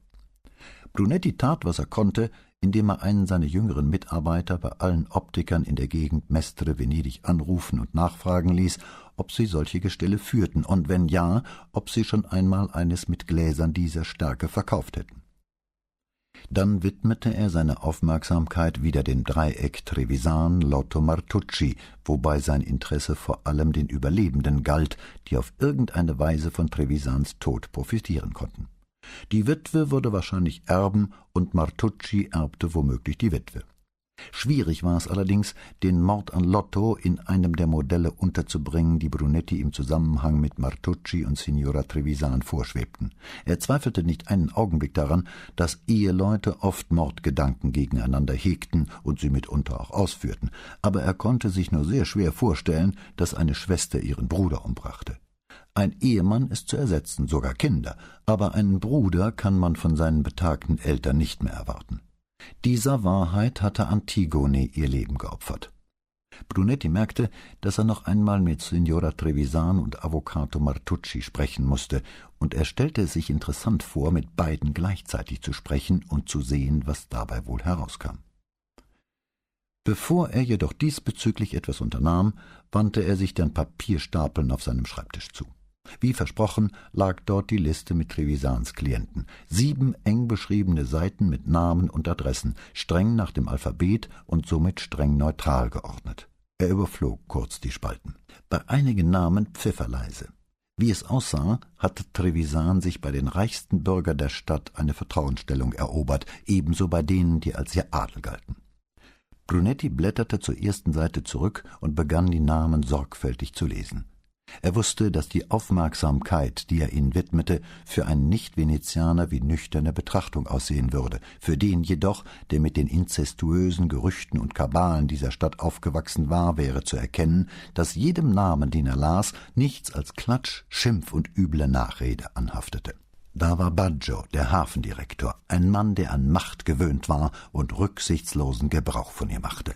Brunetti tat, was er konnte, indem er einen seiner jüngeren Mitarbeiter bei allen Optikern in der Gegend Mestre Venedig anrufen und nachfragen ließ, ob sie solche Gestelle führten und wenn ja, ob sie schon einmal eines mit Gläsern dieser Stärke verkauft hätten. Dann widmete er seine Aufmerksamkeit wieder dem Dreieck Trevisan Lotto Martucci, wobei sein Interesse vor allem den Überlebenden galt, die auf irgendeine Weise von Trevisans Tod profitieren konnten. Die Witwe würde wahrscheinlich erben und Martucci erbte womöglich die Witwe. Schwierig war es allerdings, den Mord an Lotto in einem der Modelle unterzubringen, die Brunetti im Zusammenhang mit Martucci und Signora Trevisan vorschwebten. Er zweifelte nicht einen Augenblick daran, dass Eheleute oft Mordgedanken gegeneinander hegten und sie mitunter auch ausführten, aber er konnte sich nur sehr schwer vorstellen, dass eine Schwester ihren Bruder umbrachte. Ein Ehemann ist zu ersetzen, sogar Kinder, aber einen Bruder kann man von seinen betagten Eltern nicht mehr erwarten. Dieser Wahrheit hatte Antigone ihr Leben geopfert. Brunetti merkte, dass er noch einmal mit Signora Trevisan und Avvocato Martucci sprechen musste, und er stellte es sich interessant vor, mit beiden gleichzeitig zu sprechen und zu sehen, was dabei wohl herauskam. Bevor er jedoch diesbezüglich etwas unternahm, wandte er sich den Papierstapeln auf seinem Schreibtisch zu. Wie versprochen lag dort die Liste mit Trevisans Klienten. Sieben eng beschriebene Seiten mit Namen und Adressen, streng nach dem Alphabet und somit streng neutral geordnet. Er überflog kurz die Spalten. Bei einigen Namen pfifferleise. Wie es aussah, hatte Trevisan sich bei den reichsten Bürgern der Stadt eine Vertrauensstellung erobert, ebenso bei denen, die als ihr Adel galten. Brunetti blätterte zur ersten Seite zurück und begann die Namen sorgfältig zu lesen. Er wusste, dass die Aufmerksamkeit, die er ihnen widmete, für einen Nicht-Venezianer wie nüchterne Betrachtung aussehen würde, für den jedoch, der mit den inzestuösen Gerüchten und Kabalen dieser Stadt aufgewachsen war, wäre zu erkennen, dass jedem Namen, den er las, nichts als Klatsch, Schimpf und üble Nachrede anhaftete. Da war Baggio, der Hafendirektor, ein Mann, der an Macht gewöhnt war und rücksichtslosen Gebrauch von ihr machte.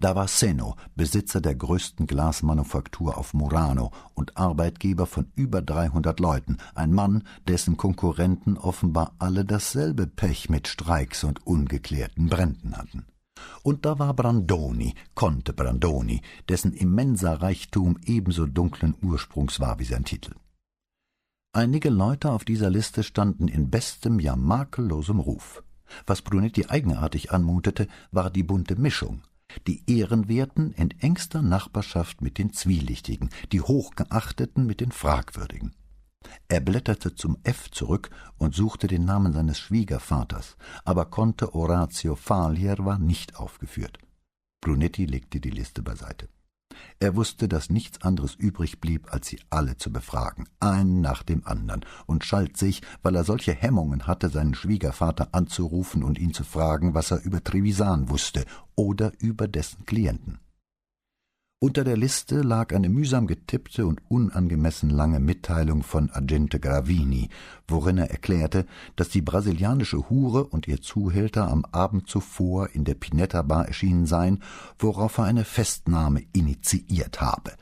Da war Seno, Besitzer der größten Glasmanufaktur auf Murano und Arbeitgeber von über dreihundert Leuten, ein Mann, dessen Konkurrenten offenbar alle dasselbe Pech mit Streiks und ungeklärten Bränden hatten. Und da war Brandoni, Conte Brandoni, dessen immenser Reichtum ebenso dunklen Ursprungs war wie sein Titel. Einige Leute auf dieser Liste standen in bestem, ja makellosem Ruf. Was Brunetti eigenartig anmutete, war die bunte Mischung die Ehrenwerten in engster Nachbarschaft mit den Zwielichtigen, die Hochgeachteten mit den Fragwürdigen. Er blätterte zum F zurück und suchte den Namen seines Schwiegervaters, aber Conte Orazio Falier war nicht aufgeführt. Brunetti legte die Liste beiseite. Er wusste, dass nichts anderes übrig blieb, als sie alle zu befragen, einen nach dem anderen, und schalt sich, weil er solche Hemmungen hatte, seinen Schwiegervater anzurufen und ihn zu fragen, was er über Trevisan wusste oder über dessen Klienten. Unter der Liste lag eine mühsam getippte und unangemessen lange Mitteilung von Agente Gravini, worin er erklärte, dass die brasilianische Hure und ihr Zuhälter am Abend zuvor in der Pinetta Bar erschienen seien, worauf er eine Festnahme initiiert habe.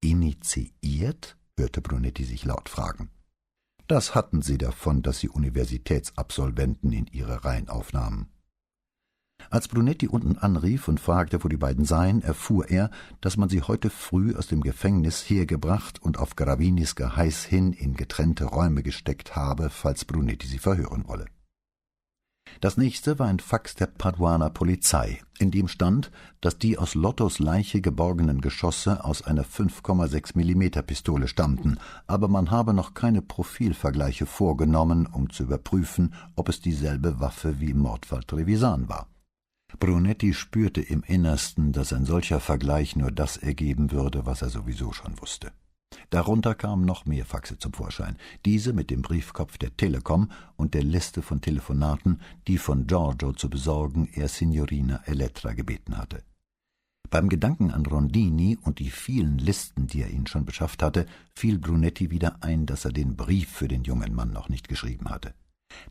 Initiiert? hörte Brunetti sich laut fragen. Das hatten sie davon, dass sie Universitätsabsolventen in ihre Reihen aufnahmen. Als Brunetti unten anrief und fragte, wo die beiden seien, erfuhr er, dass man sie heute früh aus dem Gefängnis hergebracht und auf Gravinis Geheiß hin in getrennte Räume gesteckt habe, falls Brunetti sie verhören wolle. Das nächste war ein Fax der Paduaner Polizei, in dem stand, dass die aus Lottos Leiche geborgenen Geschosse aus einer 5,6 mm Pistole stammten, aber man habe noch keine Profilvergleiche vorgenommen, um zu überprüfen, ob es dieselbe Waffe wie im Mordfall Trevisan war. Brunetti spürte im Innersten, dass ein solcher Vergleich nur das ergeben würde, was er sowieso schon wusste. Darunter kamen noch mehr Faxe zum Vorschein, diese mit dem Briefkopf der Telekom und der Liste von Telefonaten, die von Giorgio zu besorgen er Signorina Elettra gebeten hatte. Beim Gedanken an Rondini und die vielen Listen, die er ihnen schon beschafft hatte, fiel Brunetti wieder ein, dass er den Brief für den jungen Mann noch nicht geschrieben hatte.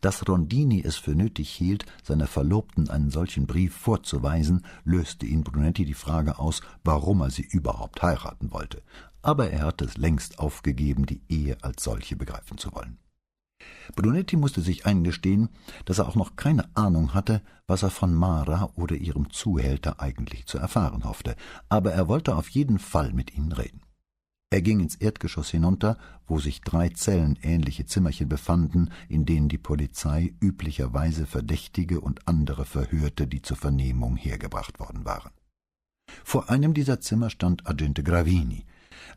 Dass Rondini es für nötig hielt, seiner Verlobten einen solchen Brief vorzuweisen, löste in Brunetti die Frage aus, warum er sie überhaupt heiraten wollte aber er hatte es längst aufgegeben, die Ehe als solche begreifen zu wollen. Brunetti musste sich eingestehen, dass er auch noch keine Ahnung hatte, was er von Mara oder ihrem Zuhälter eigentlich zu erfahren hoffte, aber er wollte auf jeden Fall mit ihnen reden. Er ging ins Erdgeschoss hinunter, wo sich drei zellenähnliche Zimmerchen befanden, in denen die Polizei üblicherweise Verdächtige und andere verhörte, die zur Vernehmung hergebracht worden waren. Vor einem dieser Zimmer stand Agente Gravini,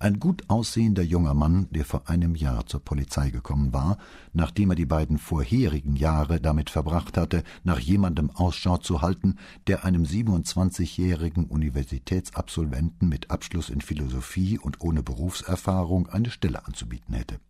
ein gut aussehender junger Mann, der vor einem Jahr zur Polizei gekommen war, nachdem er die beiden vorherigen Jahre damit verbracht hatte, nach jemandem Ausschau zu halten, der einem siebenundzwanzigjährigen Universitätsabsolventen mit Abschluss in Philosophie und ohne Berufserfahrung eine Stelle anzubieten hätte.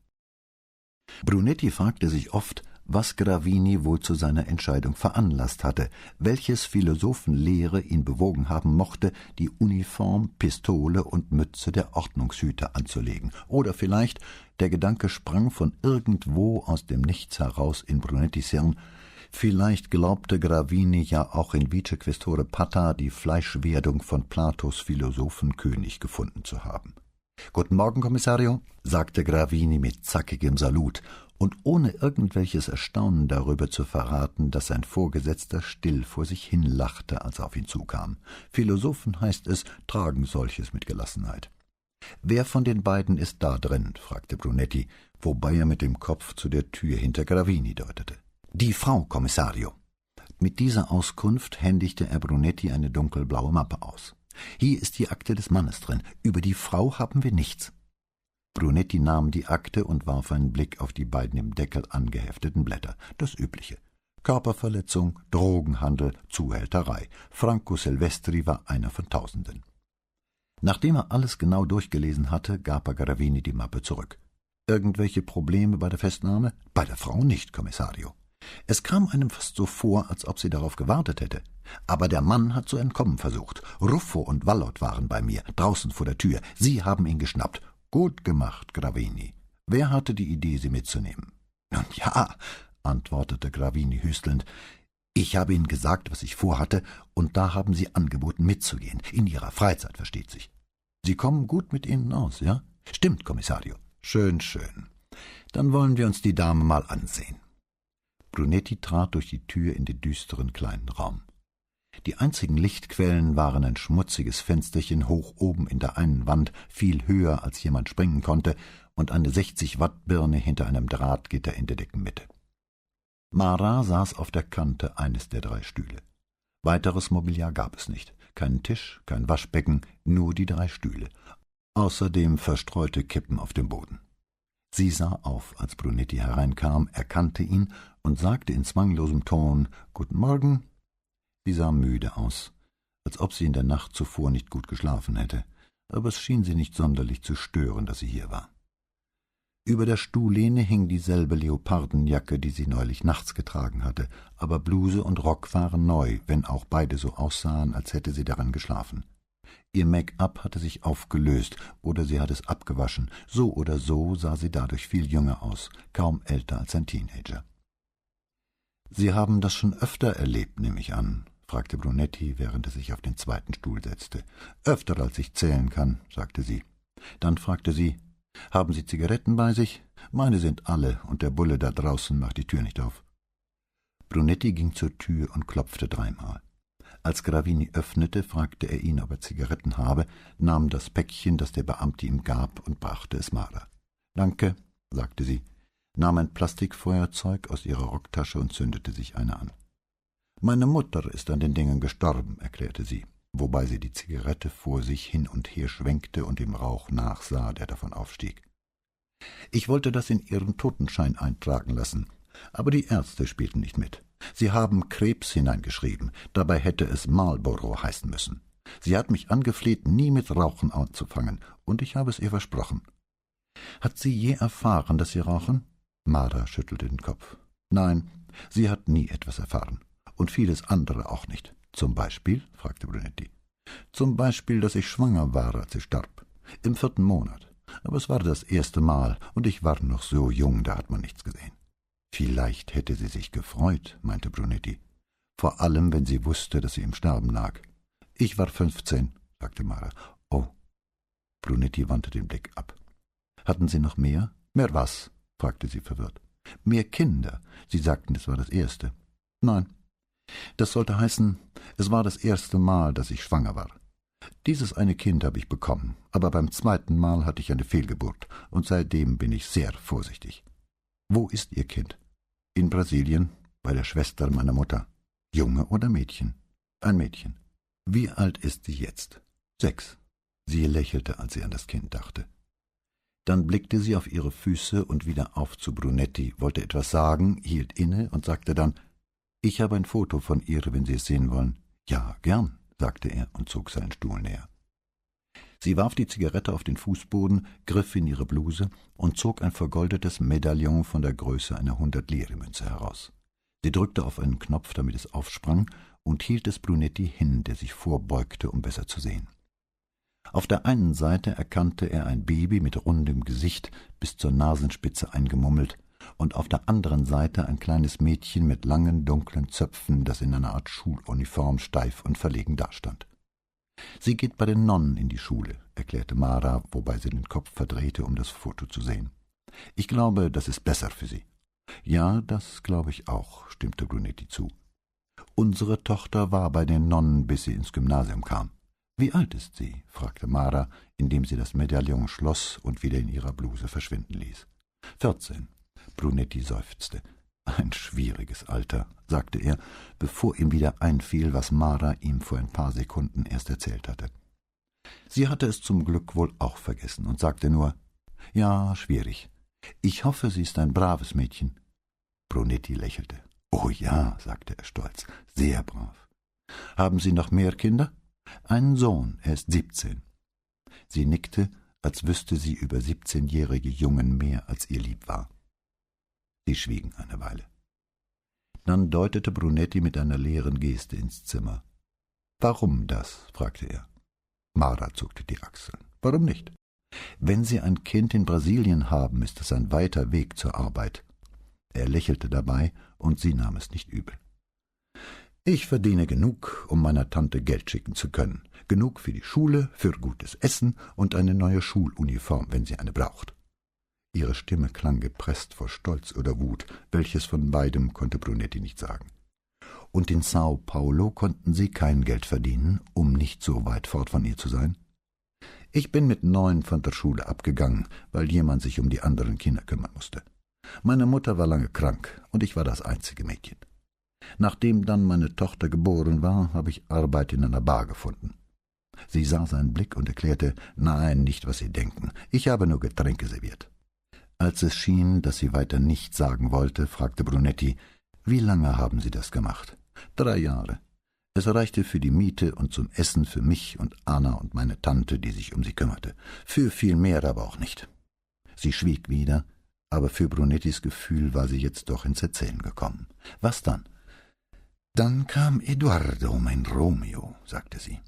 Brunetti fragte sich oft, was Gravini wohl zu seiner Entscheidung veranlasst hatte, welches Philosophenlehre ihn bewogen haben mochte, die Uniform, Pistole und Mütze der Ordnungshüter anzulegen, oder vielleicht der Gedanke sprang von irgendwo aus dem Nichts heraus in Brunettis Hirn, Vielleicht glaubte Gravini ja auch in Vicequestore Pata die Fleischwerdung von Platos Philosophenkönig gefunden zu haben. Guten Morgen, Kommissario, sagte Gravini mit zackigem Salut und ohne irgendwelches Erstaunen darüber zu verraten, dass sein Vorgesetzter still vor sich hin lachte, als er auf ihn zukam. Philosophen heißt es, tragen solches mit Gelassenheit. Wer von den beiden ist da drin? fragte Brunetti, wobei er mit dem Kopf zu der Tür hinter Gravini deutete. Die Frau, Kommissario. Mit dieser Auskunft händigte er Brunetti eine dunkelblaue Mappe aus. Hier ist die Akte des Mannes drin. Über die Frau haben wir nichts. Brunetti nahm die Akte und warf einen Blick auf die beiden im Deckel angehefteten Blätter. Das Übliche. Körperverletzung, Drogenhandel, Zuhälterei. Franco Silvestri war einer von Tausenden. Nachdem er alles genau durchgelesen hatte, gab er Garavini die Mappe zurück. Irgendwelche Probleme bei der Festnahme? Bei der Frau nicht, Kommissario. Es kam einem fast so vor, als ob sie darauf gewartet hätte. Aber der Mann hat zu entkommen versucht. Ruffo und Wallot waren bei mir, draußen vor der Tür. Sie haben ihn geschnappt Gut gemacht, Gravini. Wer hatte die Idee, sie mitzunehmen? Nun ja, antwortete Gravini hüstelnd, ich habe Ihnen gesagt, was ich vorhatte, und da haben Sie angeboten, mitzugehen. In Ihrer Freizeit, versteht sich. Sie kommen gut mit Ihnen aus, ja? Stimmt, Kommissario. Schön, schön. Dann wollen wir uns die Dame mal ansehen. Brunetti trat durch die Tür in den düsteren kleinen Raum. Die einzigen Lichtquellen waren ein schmutziges Fensterchen hoch oben in der einen Wand, viel höher als jemand springen konnte, und eine 60 Watt Birne hinter einem Drahtgitter in der Deckenmitte. Mara saß auf der Kante eines der drei Stühle. Weiteres Mobiliar gab es nicht. Keinen Tisch, kein Waschbecken, nur die drei Stühle. Außerdem verstreute Kippen auf dem Boden. Sie sah auf, als Brunetti hereinkam, erkannte ihn und sagte in zwanglosem Ton Guten Morgen, Sie sah müde aus, als ob sie in der Nacht zuvor nicht gut geschlafen hätte, aber es schien sie nicht sonderlich zu stören, dass sie hier war. Über der Stuhllehne hing dieselbe Leopardenjacke, die sie neulich nachts getragen hatte, aber Bluse und Rock waren neu, wenn auch beide so aussahen, als hätte sie daran geschlafen. Ihr Make-up hatte sich aufgelöst, oder sie hatte es abgewaschen, so oder so sah sie dadurch viel jünger aus, kaum älter als ein Teenager. Sie haben das schon öfter erlebt, nehme ich an, fragte Brunetti, während er sich auf den zweiten Stuhl setzte. Öfter als ich zählen kann, sagte sie. Dann fragte sie Haben Sie Zigaretten bei sich? Meine sind alle, und der Bulle da draußen macht die Tür nicht auf. Brunetti ging zur Tür und klopfte dreimal. Als Gravini öffnete, fragte er ihn, ob er Zigaretten habe, nahm das Päckchen, das der Beamte ihm gab, und brachte es Mara. Danke, sagte sie, nahm ein Plastikfeuerzeug aus ihrer Rocktasche und zündete sich eine an. Meine Mutter ist an den Dingen gestorben, erklärte sie, wobei sie die Zigarette vor sich hin und her schwenkte und dem Rauch nachsah, der davon aufstieg. Ich wollte das in ihren Totenschein eintragen lassen, aber die Ärzte spielten nicht mit. Sie haben Krebs hineingeschrieben, dabei hätte es Marlborough heißen müssen. Sie hat mich angefleht, nie mit Rauchen anzufangen, und ich habe es ihr versprochen. Hat sie je erfahren, dass Sie rauchen? Mara schüttelte den Kopf. Nein, sie hat nie etwas erfahren. Und vieles andere auch nicht. Zum Beispiel? fragte Brunetti. Zum Beispiel, dass ich schwanger war, als sie starb. Im vierten Monat. Aber es war das erste Mal, und ich war noch so jung, da hat man nichts gesehen. Vielleicht hätte sie sich gefreut, meinte Brunetti. Vor allem, wenn sie wusste, dass sie im Sterben lag. Ich war fünfzehn, sagte Mara. Oh. Brunetti wandte den Blick ab. Hatten Sie noch mehr? Mehr was? fragte sie verwirrt. Mehr Kinder. Sie sagten, es war das erste. Nein. Das sollte heißen, es war das erste Mal, dass ich schwanger war. Dieses eine Kind habe ich bekommen, aber beim zweiten Mal hatte ich eine Fehlgeburt, und seitdem bin ich sehr vorsichtig. Wo ist Ihr Kind? In Brasilien, bei der Schwester meiner Mutter. Junge oder Mädchen? Ein Mädchen. Wie alt ist sie jetzt? Sechs. Sie lächelte, als sie an das Kind dachte. Dann blickte sie auf ihre Füße und wieder auf zu Brunetti, wollte etwas sagen, hielt inne und sagte dann Ich habe ein Foto von ihr, wenn Sie es sehen wollen. Ja, gern, sagte er und zog seinen Stuhl näher. Sie warf die Zigarette auf den Fußboden, griff in ihre Bluse und zog ein vergoldetes Medaillon von der Größe einer hundert-Lire-Münze heraus. Sie drückte auf einen Knopf, damit es aufsprang, und hielt es Brunetti hin, der sich vorbeugte, um besser zu sehen. Auf der einen Seite erkannte er ein Baby mit rundem Gesicht, bis zur Nasenspitze eingemummelt, und auf der anderen Seite ein kleines Mädchen mit langen, dunklen Zöpfen, das in einer Art Schuluniform steif und verlegen dastand. Sie geht bei den Nonnen in die Schule, erklärte Mara, wobei sie den Kopf verdrehte, um das Foto zu sehen. Ich glaube, das ist besser für sie. Ja, das glaube ich auch, stimmte Brunetti zu. Unsere Tochter war bei den Nonnen, bis sie ins Gymnasium kam. Wie alt ist sie? fragte Mara, indem sie das Medaillon schloss und wieder in ihrer Bluse verschwinden ließ. Vierzehn. Brunetti seufzte. Ein schwieriges Alter, sagte er, bevor ihm wieder einfiel, was Mara ihm vor ein paar Sekunden erst erzählt hatte. Sie hatte es zum Glück wohl auch vergessen und sagte nur Ja, schwierig. Ich hoffe, sie ist ein braves Mädchen. Brunetti lächelte. Oh ja, sagte er stolz, sehr brav. Haben Sie noch mehr Kinder? Einen Sohn, er ist siebzehn. Sie nickte, als wüsste sie über siebzehnjährige Jungen mehr, als ihr lieb war. Sie schwiegen eine Weile. Dann deutete Brunetti mit einer leeren Geste ins Zimmer. Warum das? fragte er. Mara zuckte die Achseln. Warum nicht? Wenn Sie ein Kind in Brasilien haben, ist es ein weiter Weg zur Arbeit. Er lächelte dabei, und sie nahm es nicht übel. Ich verdiene genug, um meiner Tante Geld schicken zu können. Genug für die Schule, für gutes Essen und eine neue Schuluniform, wenn sie eine braucht. Ihre Stimme klang gepresst vor Stolz oder Wut, welches von beidem konnte Brunetti nicht sagen. Und in Sao Paulo konnten Sie kein Geld verdienen, um nicht so weit fort von ihr zu sein? Ich bin mit neun von der Schule abgegangen, weil jemand sich um die anderen Kinder kümmern musste. Meine Mutter war lange krank, und ich war das einzige Mädchen. Nachdem dann meine Tochter geboren war, habe ich Arbeit in einer Bar gefunden. Sie sah seinen Blick und erklärte, nein, nicht, was Sie denken, ich habe nur Getränke serviert. Als es schien, dass sie weiter nichts sagen wollte, fragte Brunetti, wie lange haben Sie das gemacht? Drei Jahre. Es reichte für die Miete und zum Essen für mich und Anna und meine Tante, die sich um sie kümmerte. Für viel mehr aber auch nicht. Sie schwieg wieder, aber für Brunettis Gefühl war sie jetzt doch ins Erzählen gekommen. Was dann? Dann kam Eduardo, mein Romeo, sagte sie.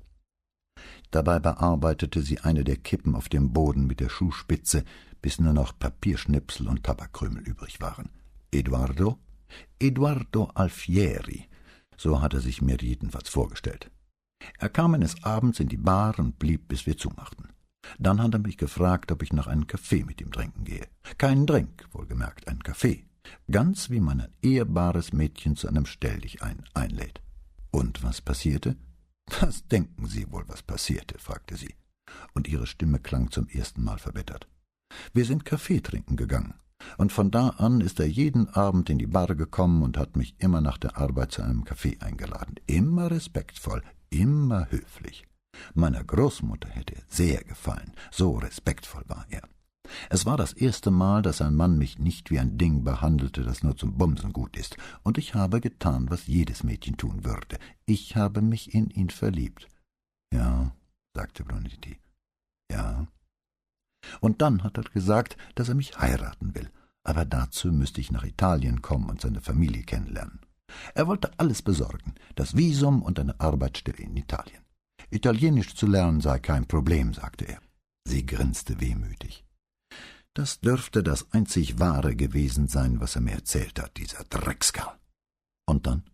Dabei bearbeitete sie eine der Kippen auf dem Boden mit der Schuhspitze, bis nur noch Papierschnipsel und Tabakkrümel übrig waren. Eduardo? Eduardo Alfieri, so hat er sich mir jedenfalls vorgestellt. Er kam eines Abends in die Bar und blieb, bis wir zumachten. Dann hat er mich gefragt, ob ich noch einen Kaffee mit ihm trinken gehe. Keinen Drink, wohlgemerkt, einen Kaffee. Ganz wie man ein ehrbares Mädchen zu einem Stelldichein einlädt. Und was passierte? Was denken Sie wohl, was passierte? fragte sie, und ihre Stimme klang zum ersten Mal verbittert. Wir sind Kaffee trinken gegangen, Und von da an ist er jeden Abend in die Bar gekommen und hat mich immer nach der Arbeit zu einem Kaffee eingeladen. Immer respektvoll, immer höflich. Meiner Großmutter hätte er sehr gefallen, so respektvoll war er. Es war das erste Mal, dass ein Mann mich nicht wie ein Ding behandelte, das nur zum Bumsen gut ist, und ich habe getan, was jedes Mädchen tun würde. Ich habe mich in ihn verliebt. Ja, sagte Brunetti. Ja. Und dann hat er gesagt, dass er mich heiraten will, aber dazu müsste ich nach Italien kommen und seine Familie kennenlernen. Er wollte alles besorgen, das Visum und eine Arbeitsstelle in Italien. Italienisch zu lernen sei kein Problem, sagte er. Sie grinste wehmütig. Das dürfte das einzig Wahre gewesen sein, was er mir erzählt hat, dieser Dreckskerl. Und dann?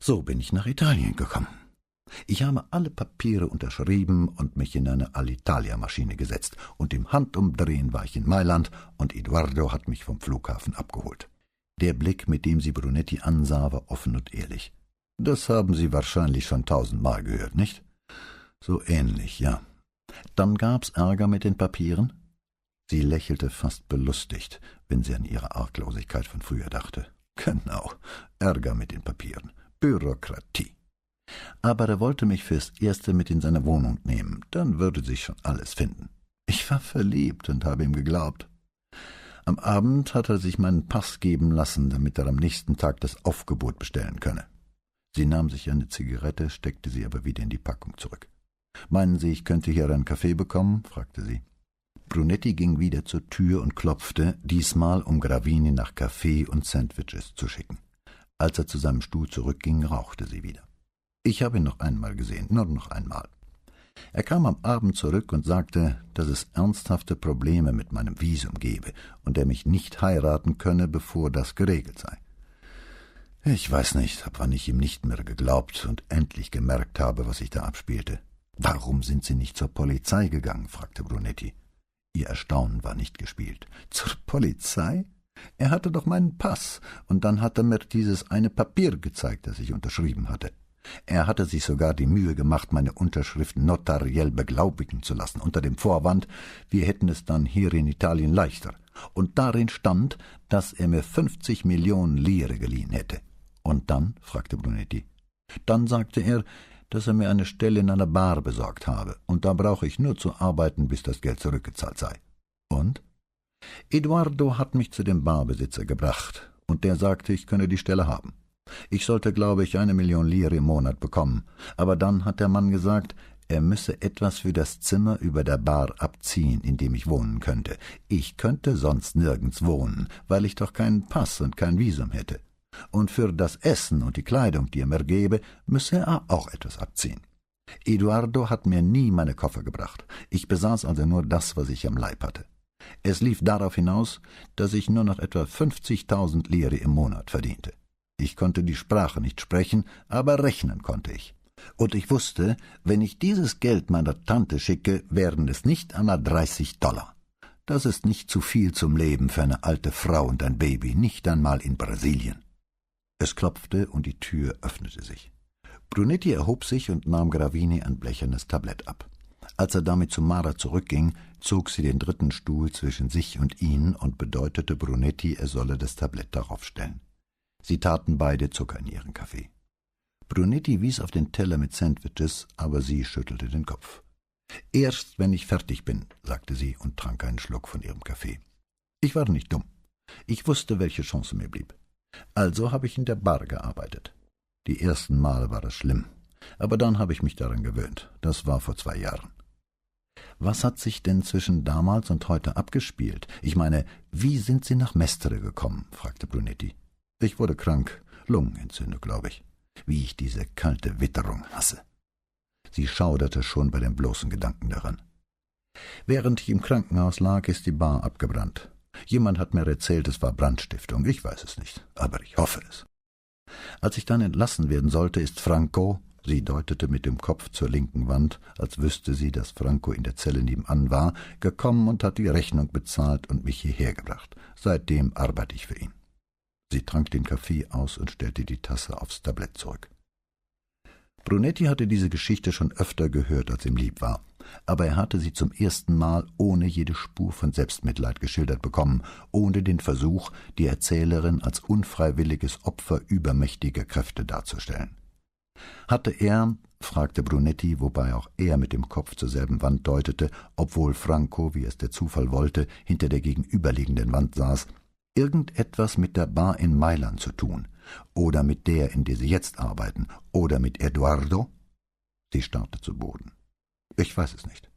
So bin ich nach Italien gekommen. Ich habe alle Papiere unterschrieben und mich in eine Alitalia-Maschine gesetzt, und im Handumdrehen war ich in Mailand, und Eduardo hat mich vom Flughafen abgeholt. Der Blick, mit dem sie Brunetti ansah, war offen und ehrlich. Das haben Sie wahrscheinlich schon tausendmal gehört, nicht? So ähnlich, ja. Dann gab's Ärger mit den Papieren? Sie lächelte fast belustigt, wenn sie an ihre Arglosigkeit von früher dachte. Genau, Ärger mit den Papieren. Bürokratie. Aber er wollte mich fürs Erste mit in seine Wohnung nehmen, dann würde sich schon alles finden. Ich war verliebt und habe ihm geglaubt. Am Abend hat er sich meinen Pass geben lassen, damit er am nächsten Tag das Aufgebot bestellen könne. Sie nahm sich eine Zigarette, steckte sie aber wieder in die Packung zurück. Meinen Sie, ich könnte hier einen Kaffee bekommen? fragte sie. Brunetti ging wieder zur Tür und klopfte, diesmal um Gravini nach Kaffee und Sandwiches zu schicken. Als er zu seinem Stuhl zurückging, rauchte sie wieder. Ich habe ihn noch einmal gesehen, nur noch einmal. Er kam am Abend zurück und sagte, dass es ernsthafte Probleme mit meinem Visum gebe und er mich nicht heiraten könne, bevor das geregelt sei. Ich weiß nicht, ab wann ich ihm nicht mehr geglaubt und endlich gemerkt habe, was sich da abspielte. Warum sind Sie nicht zur Polizei gegangen? fragte Brunetti. Ihr Erstaunen war nicht gespielt. Zur Polizei? Er hatte doch meinen Pass, und dann hat er mir dieses eine Papier gezeigt, das ich unterschrieben hatte. Er hatte sich sogar die Mühe gemacht, meine Unterschrift notariell beglaubigen zu lassen, unter dem Vorwand, wir hätten es dann hier in Italien leichter. Und darin stand, dass er mir fünfzig Millionen Lire geliehen hätte. Und dann? fragte Brunetti. Dann sagte er, dass er mir eine Stelle in einer Bar besorgt habe, und da brauche ich nur zu arbeiten, bis das Geld zurückgezahlt sei. Und? Eduardo hat mich zu dem Barbesitzer gebracht, und der sagte, ich könne die Stelle haben. Ich sollte, glaube ich, eine Million Lire im Monat bekommen, aber dann hat der Mann gesagt, er müsse etwas für das Zimmer über der Bar abziehen, in dem ich wohnen könnte. Ich könnte sonst nirgends wohnen, weil ich doch keinen Pass und kein Visum hätte. Und für das Essen und die Kleidung, die er mir gebe, müsse er auch etwas abziehen. Eduardo hat mir nie meine Koffer gebracht. Ich besaß also nur das, was ich am Leib hatte. Es lief darauf hinaus, dass ich nur noch etwa fünfzigtausend Lire im Monat verdiente. Ich konnte die Sprache nicht sprechen, aber rechnen konnte ich. Und ich wusste, wenn ich dieses Geld meiner Tante schicke, wären es nicht einmal dreißig Dollar. Das ist nicht zu viel zum Leben für eine alte Frau und ein Baby, nicht einmal in Brasilien. Es klopfte und die Tür öffnete sich. Brunetti erhob sich und nahm Gravini ein blechernes Tablett ab. Als er damit zu Mara zurückging, zog sie den dritten Stuhl zwischen sich und ihn und bedeutete Brunetti, er solle das Tablett darauf stellen. Sie taten beide Zucker in ihren Kaffee. Brunetti wies auf den Teller mit Sandwiches, aber sie schüttelte den Kopf. Erst wenn ich fertig bin, sagte sie und trank einen Schluck von ihrem Kaffee. Ich war nicht dumm. Ich wusste, welche Chance mir blieb. Also habe ich in der Bar gearbeitet. Die ersten Male war es schlimm, aber dann habe ich mich daran gewöhnt. Das war vor zwei Jahren. Was hat sich denn zwischen damals und heute abgespielt? Ich meine, wie sind Sie nach Mestre gekommen? fragte Brunetti. Ich wurde krank, Lungenentzündung, glaube ich. Wie ich diese kalte Witterung hasse. Sie schauderte schon bei dem bloßen Gedanken daran. Während ich im Krankenhaus lag, ist die Bar abgebrannt. Jemand hat mir erzählt, es war Brandstiftung. Ich weiß es nicht, aber ich hoffe es. Als ich dann entlassen werden sollte, ist Franco, sie deutete mit dem Kopf zur linken Wand, als wüsste sie, dass Franco in der Zelle nebenan war, gekommen und hat die Rechnung bezahlt und mich hierher gebracht. Seitdem arbeite ich für ihn. Sie trank den Kaffee aus und stellte die Tasse aufs Tablett zurück. Brunetti hatte diese Geschichte schon öfter gehört, als ihm lieb war. aber er hatte sie zum ersten Mal ohne jede Spur von Selbstmitleid geschildert bekommen, ohne den Versuch, die Erzählerin als unfreiwilliges Opfer übermächtiger Kräfte darzustellen. Hatte er, fragte Brunetti, wobei auch er mit dem Kopf zur selben Wand deutete, obwohl Franco, wie es der Zufall wollte, hinter der gegenüberliegenden Wand saß, irgendetwas mit der Bar in Mailand zu tun, oder mit der, in der Sie jetzt arbeiten, oder mit Eduardo? Sie starrte zu Boden. Ich weiß es nicht.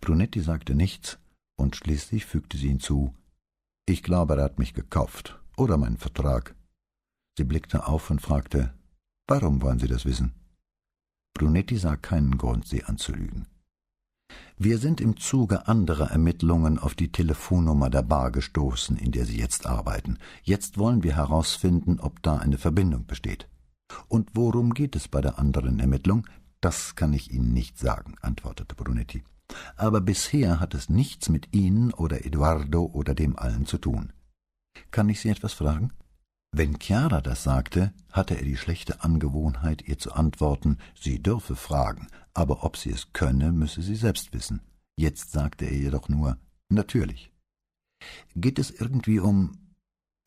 Brunetti sagte nichts, und schließlich fügte sie hinzu Ich glaube, er hat mich gekauft, oder meinen Vertrag. Sie blickte auf und fragte Warum wollen Sie das wissen? Brunetti sah keinen Grund, sie anzulügen. Wir sind im Zuge anderer Ermittlungen auf die Telefonnummer der Bar gestoßen, in der Sie jetzt arbeiten. Jetzt wollen wir herausfinden, ob da eine Verbindung besteht. Und worum geht es bei der anderen Ermittlung? Das kann ich Ihnen nicht sagen, antwortete Brunetti. Aber bisher hat es nichts mit Ihnen oder Eduardo oder dem allen zu tun. Kann ich Sie etwas fragen? Wenn Chiara das sagte, hatte er die schlechte Angewohnheit, ihr zu antworten, sie dürfe fragen, aber ob sie es könne, müsse sie selbst wissen. Jetzt sagte er jedoch nur Natürlich. Geht es irgendwie um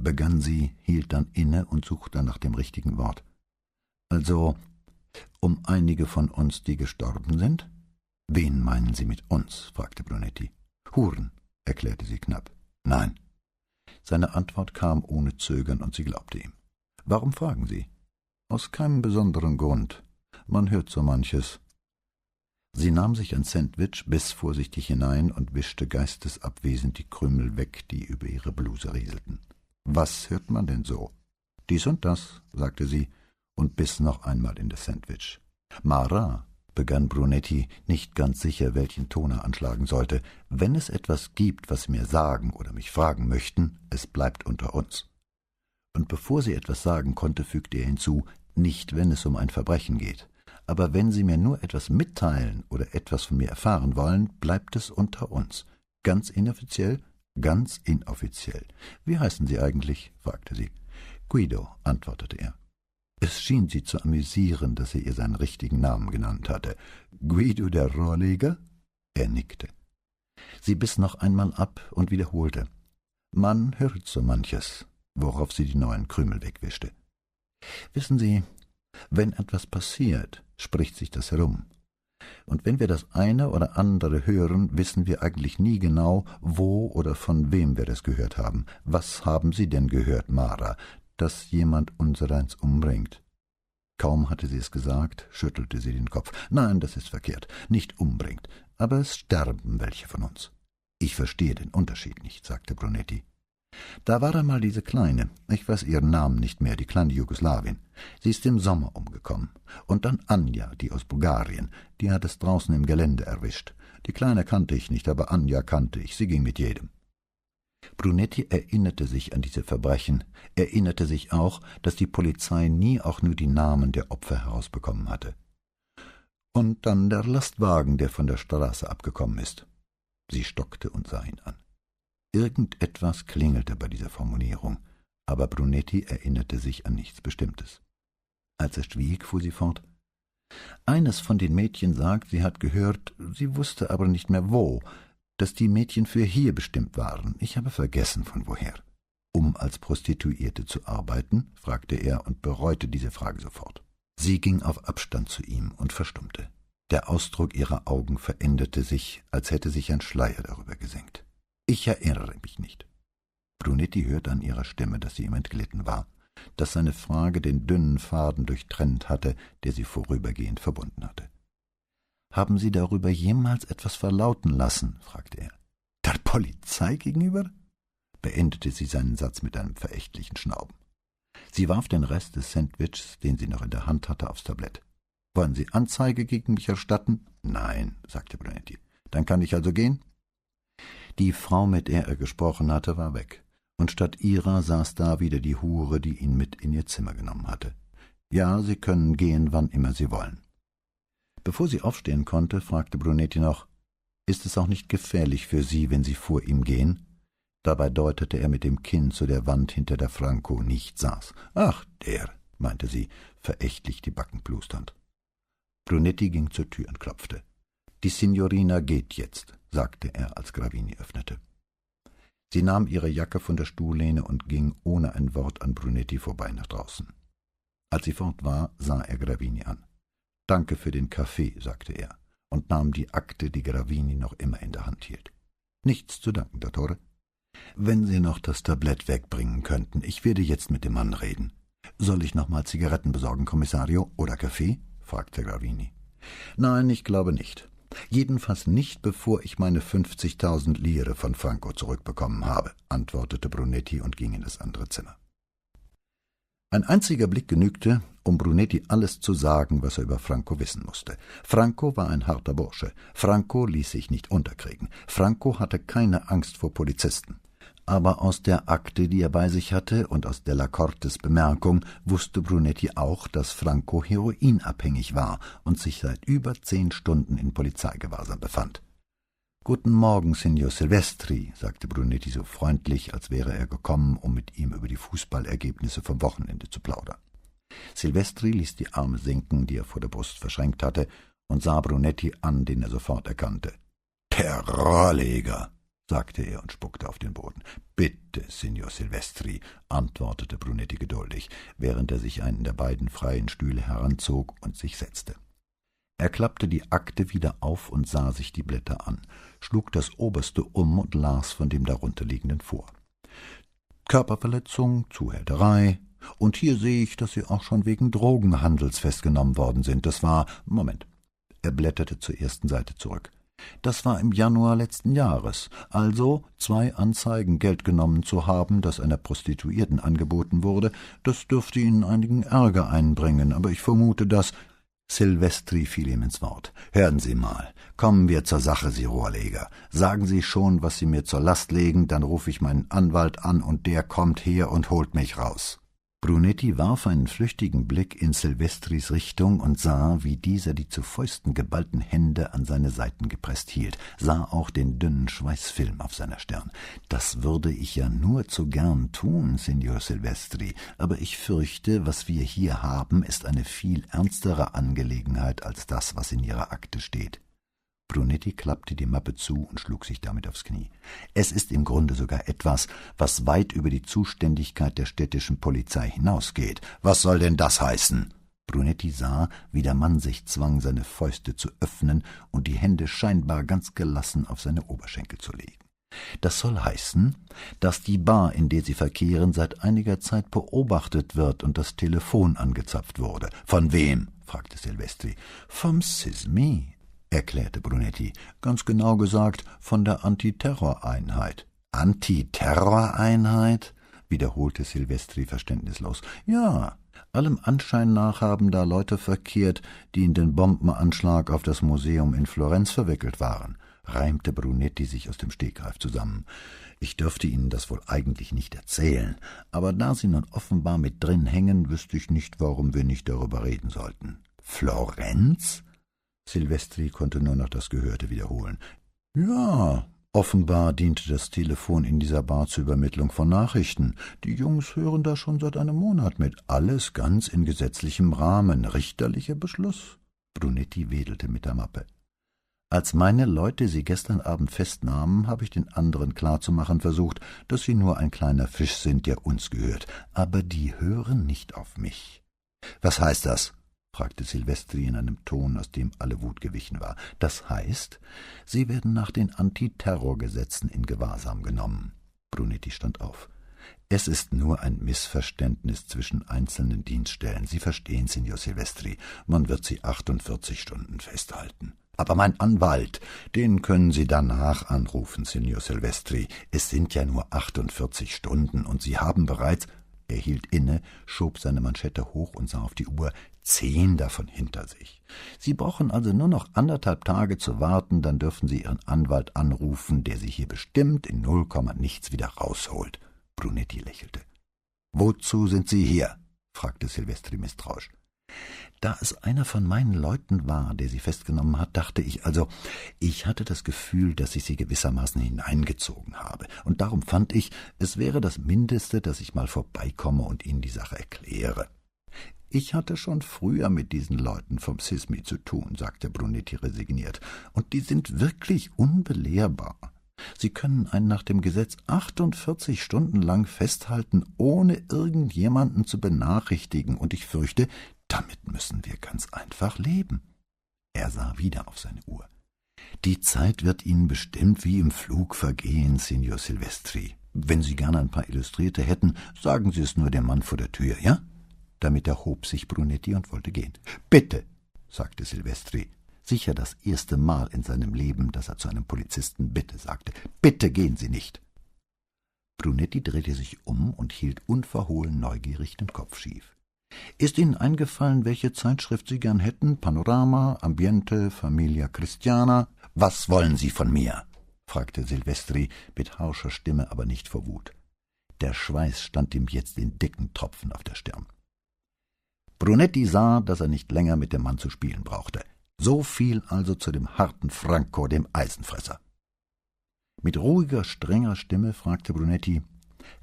begann sie, hielt dann inne und suchte nach dem richtigen Wort. Also um einige von uns, die gestorben sind? Wen meinen Sie mit uns? fragte Brunetti. Huren, erklärte sie knapp. Nein, seine Antwort kam ohne Zögern, und sie glaubte ihm. Warum fragen Sie? Aus keinem besonderen Grund. Man hört so manches. Sie nahm sich ein Sandwich, biss vorsichtig hinein und wischte geistesabwesend die Krümel weg, die über ihre Bluse rieselten. Was hört man denn so? Dies und das, sagte sie und biss noch einmal in das Sandwich. Mara, begann Brunetti, nicht ganz sicher, welchen Ton er anschlagen sollte, wenn es etwas gibt, was Sie mir sagen oder mich fragen möchten, es bleibt unter uns. Und bevor sie etwas sagen konnte, fügte er hinzu, nicht wenn es um ein Verbrechen geht. Aber wenn Sie mir nur etwas mitteilen oder etwas von mir erfahren wollen, bleibt es unter uns. Ganz inoffiziell? Ganz inoffiziell. Wie heißen Sie eigentlich? fragte sie. Guido, antwortete er. Es schien sie zu amüsieren, dass er ihr seinen richtigen Namen genannt hatte. Guido der Rohrleger? Er nickte. Sie biss noch einmal ab und wiederholte. Man hört so manches, worauf sie die neuen Krümel wegwischte. Wissen Sie, wenn etwas passiert, spricht sich das herum. Und wenn wir das eine oder andere hören, wissen wir eigentlich nie genau, wo oder von wem wir das gehört haben. Was haben Sie denn gehört, Mara? Dass jemand unsereins umbringt. Kaum hatte sie es gesagt, schüttelte sie den Kopf. Nein, das ist verkehrt. Nicht umbringt. Aber es sterben welche von uns. Ich verstehe den Unterschied nicht, sagte Brunetti. Da war einmal diese Kleine, ich weiß ihren Namen nicht mehr, die kleine Jugoslawin. Sie ist im Sommer umgekommen. Und dann Anja, die aus Bulgarien, die hat es draußen im Gelände erwischt. Die Kleine kannte ich nicht, aber Anja kannte ich, sie ging mit jedem. Brunetti erinnerte sich an diese Verbrechen, erinnerte sich auch, dass die Polizei nie auch nur die Namen der Opfer herausbekommen hatte. Und dann der Lastwagen, der von der Straße abgekommen ist. Sie stockte und sah ihn an. Irgendetwas klingelte bei dieser Formulierung, aber Brunetti erinnerte sich an nichts Bestimmtes. Als er schwieg, fuhr sie fort. Eines von den Mädchen sagt, sie hat gehört, sie wusste aber nicht mehr wo, dass die Mädchen für hier bestimmt waren. Ich habe vergessen, von woher. Um als Prostituierte zu arbeiten? fragte er und bereute diese Frage sofort. Sie ging auf Abstand zu ihm und verstummte. Der Ausdruck ihrer Augen veränderte sich, als hätte sich ein Schleier darüber gesenkt. Ich erinnere mich nicht. Brunetti hörte an ihrer Stimme, dass sie ihm entglitten war, dass seine Frage den dünnen Faden durchtrennt hatte, der sie vorübergehend verbunden hatte. Haben Sie darüber jemals etwas verlauten lassen? fragte er. Der Polizei gegenüber? beendete sie seinen Satz mit einem verächtlichen Schnauben. Sie warf den Rest des Sandwichs, den sie noch in der Hand hatte, aufs Tablett. Wollen Sie Anzeige gegen mich erstatten? Nein, sagte Brunetti. Dann kann ich also gehen? Die Frau, mit der er gesprochen hatte, war weg, und statt ihrer saß da wieder die Hure, die ihn mit in ihr Zimmer genommen hatte. Ja, Sie können gehen, wann immer Sie wollen. Bevor sie aufstehen konnte, fragte Brunetti noch Ist es auch nicht gefährlich für Sie, wenn Sie vor ihm gehen? Dabei deutete er mit dem Kinn zu der Wand, hinter der Franco nicht saß. Ach, der, meinte sie, verächtlich die Backen plusternd. Brunetti ging zur Tür und klopfte. Die Signorina geht jetzt, sagte er, als Gravini öffnete. Sie nahm ihre Jacke von der Stuhllehne und ging ohne ein Wort an Brunetti vorbei nach draußen. Als sie fort war, sah er Gravini an. Danke für den Kaffee, sagte er und nahm die Akte, die Gravini noch immer in der Hand hielt. Nichts zu danken, Dottore. Wenn Sie noch das Tablett wegbringen könnten, ich werde jetzt mit dem Mann reden. Soll ich noch mal Zigaretten besorgen, Kommissario, oder Kaffee? fragte Gravini. Nein, ich glaube nicht. Jedenfalls nicht, bevor ich meine fünfzigtausend Lire von Franco zurückbekommen habe, antwortete Brunetti und ging in das andere Zimmer. Ein einziger Blick genügte, um Brunetti alles zu sagen, was er über Franco wissen musste. Franco war ein harter Bursche. Franco ließ sich nicht unterkriegen. Franco hatte keine Angst vor Polizisten. Aber aus der Akte, die er bei sich hatte, und aus Della Cortes Bemerkung wusste Brunetti auch, dass Franco heroinabhängig war und sich seit über zehn Stunden in Polizeigewahrsam befand. Guten Morgen, Signor Silvestri, sagte Brunetti so freundlich, als wäre er gekommen, um mit ihm über die Fußballergebnisse vom Wochenende zu plaudern. Silvestri ließ die Arme sinken, die er vor der Brust verschränkt hatte, und sah Brunetti an, den er sofort erkannte. Terrorleger, sagte er und spuckte auf den Boden. Bitte, Signor Silvestri, antwortete Brunetti geduldig, während er sich einen der beiden freien Stühle heranzog und sich setzte. Er klappte die Akte wieder auf und sah sich die Blätter an, schlug das oberste um und las von dem darunterliegenden vor. Körperverletzung, Zuhälterei, und hier sehe ich, dass Sie auch schon wegen Drogenhandels festgenommen worden sind. Das war. Moment. Er blätterte zur ersten Seite zurück. Das war im Januar letzten Jahres, also zwei Anzeigen Geld genommen zu haben, das einer Prostituierten angeboten wurde, das dürfte Ihnen einigen Ärger einbringen, aber ich vermute, dass Silvestri fiel ihm ins Wort. Hören Sie mal, kommen wir zur Sache, Sie Rohrleger. Sagen Sie schon, was Sie mir zur Last legen, dann rufe ich meinen Anwalt an und der kommt her und holt mich raus. Brunetti warf einen flüchtigen Blick in Silvestris Richtung und sah, wie dieser die zu Fäusten geballten Hände an seine Seiten gepresst hielt, sah auch den dünnen Schweißfilm auf seiner Stirn. Das würde ich ja nur zu gern tun, Signor Silvestri, aber ich fürchte, was wir hier haben, ist eine viel ernstere Angelegenheit als das, was in Ihrer Akte steht. Brunetti klappte die Mappe zu und schlug sich damit aufs Knie. Es ist im Grunde sogar etwas, was weit über die Zuständigkeit der städtischen Polizei hinausgeht. Was soll denn das heißen? Brunetti sah, wie der Mann sich zwang, seine Fäuste zu öffnen und die Hände scheinbar ganz gelassen auf seine Oberschenkel zu legen. Das soll heißen, dass die Bar, in der sie verkehren, seit einiger Zeit beobachtet wird und das Telefon angezapft wurde. Von wem? fragte Silvestri. Vom Sismi, erklärte Brunetti, ganz genau gesagt von der Antiterroreinheit. Antiterroreinheit? wiederholte Silvestri verständnislos. Ja, allem Anschein nach haben da Leute verkehrt, die in den Bombenanschlag auf das Museum in Florenz verwickelt waren, reimte Brunetti sich aus dem Stegreif zusammen. Ich dürfte Ihnen das wohl eigentlich nicht erzählen, aber da Sie nun offenbar mit drin hängen, wüsste ich nicht, warum wir nicht darüber reden sollten. Florenz? Silvestri konnte nur noch das Gehörte wiederholen. Ja, offenbar diente das Telefon in dieser Bar zur Übermittlung von Nachrichten. Die Jungs hören da schon seit einem Monat mit. Alles ganz in gesetzlichem Rahmen. Richterlicher Beschluss. Brunetti wedelte mit der Mappe. Als meine Leute sie gestern Abend festnahmen, habe ich den anderen klarzumachen versucht, dass sie nur ein kleiner Fisch sind, der uns gehört. Aber die hören nicht auf mich. Was heißt das? Fragte Silvestri in einem Ton, aus dem alle Wut gewichen war. Das heißt, Sie werden nach den Antiterrorgesetzen in Gewahrsam genommen. Brunetti stand auf. Es ist nur ein Missverständnis zwischen einzelnen Dienststellen. Sie verstehen, Signor Silvestri, man wird Sie achtundvierzig Stunden festhalten. Aber mein Anwalt, den können Sie danach anrufen, Signor Silvestri. Es sind ja nur achtundvierzig Stunden und Sie haben bereits er hielt inne, schob seine Manschette hoch und sah auf die Uhr. Zehn davon hinter sich. Sie brauchen also nur noch anderthalb Tage zu warten, dann dürfen Sie Ihren Anwalt anrufen, der Sie hier bestimmt in null Komma nichts wieder rausholt. Brunetti lächelte. Wozu sind Sie hier? fragte Silvestri misstrauisch. Da es einer von meinen Leuten war, der sie festgenommen hat, dachte ich also, ich hatte das Gefühl, dass ich sie gewissermaßen hineingezogen habe, und darum fand ich, es wäre das Mindeste, dass ich mal vorbeikomme und Ihnen die Sache erkläre. Ich hatte schon früher mit diesen Leuten vom Sismi zu tun, sagte Brunetti resigniert, und die sind wirklich unbelehrbar. Sie können einen nach dem Gesetz 48 Stunden lang festhalten, ohne irgendjemanden zu benachrichtigen, und ich fürchte, damit müssen wir ganz einfach leben. Er sah wieder auf seine Uhr. Die Zeit wird Ihnen bestimmt wie im Flug vergehen, Signor Silvestri. Wenn Sie gerne ein paar Illustrierte hätten, sagen Sie es nur dem Mann vor der Tür, ja? Damit erhob sich Brunetti und wollte gehen. Bitte, sagte Silvestri, sicher das erste Mal in seinem Leben, dass er zu einem Polizisten Bitte sagte. Bitte gehen Sie nicht. Brunetti drehte sich um und hielt unverhohlen neugierig den Kopf schief. Ist Ihnen eingefallen, welche Zeitschrift Sie gern hätten? Panorama, Ambiente, Familia Christiana? Was wollen Sie von mir? fragte Silvestri mit harscher Stimme, aber nicht vor Wut. Der Schweiß stand ihm jetzt in dicken Tropfen auf der Stirn. Brunetti sah, dass er nicht länger mit dem Mann zu spielen brauchte. So viel also zu dem harten Franco, dem Eisenfresser. Mit ruhiger, strenger Stimme fragte Brunetti,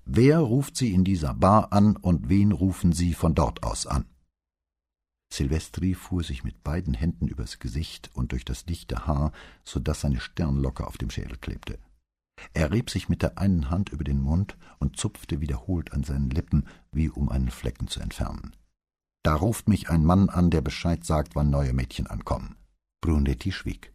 wer ruft Sie in dieser Bar an und wen rufen Sie von dort aus an? Silvestri fuhr sich mit beiden Händen übers Gesicht und durch das dichte Haar, so dass seine Stirnlocke auf dem Schädel klebte. Er rieb sich mit der einen Hand über den Mund und zupfte wiederholt an seinen Lippen, wie um einen Flecken zu entfernen. Da ruft mich ein Mann an, der Bescheid sagt, wann neue Mädchen ankommen. Brunetti schwieg.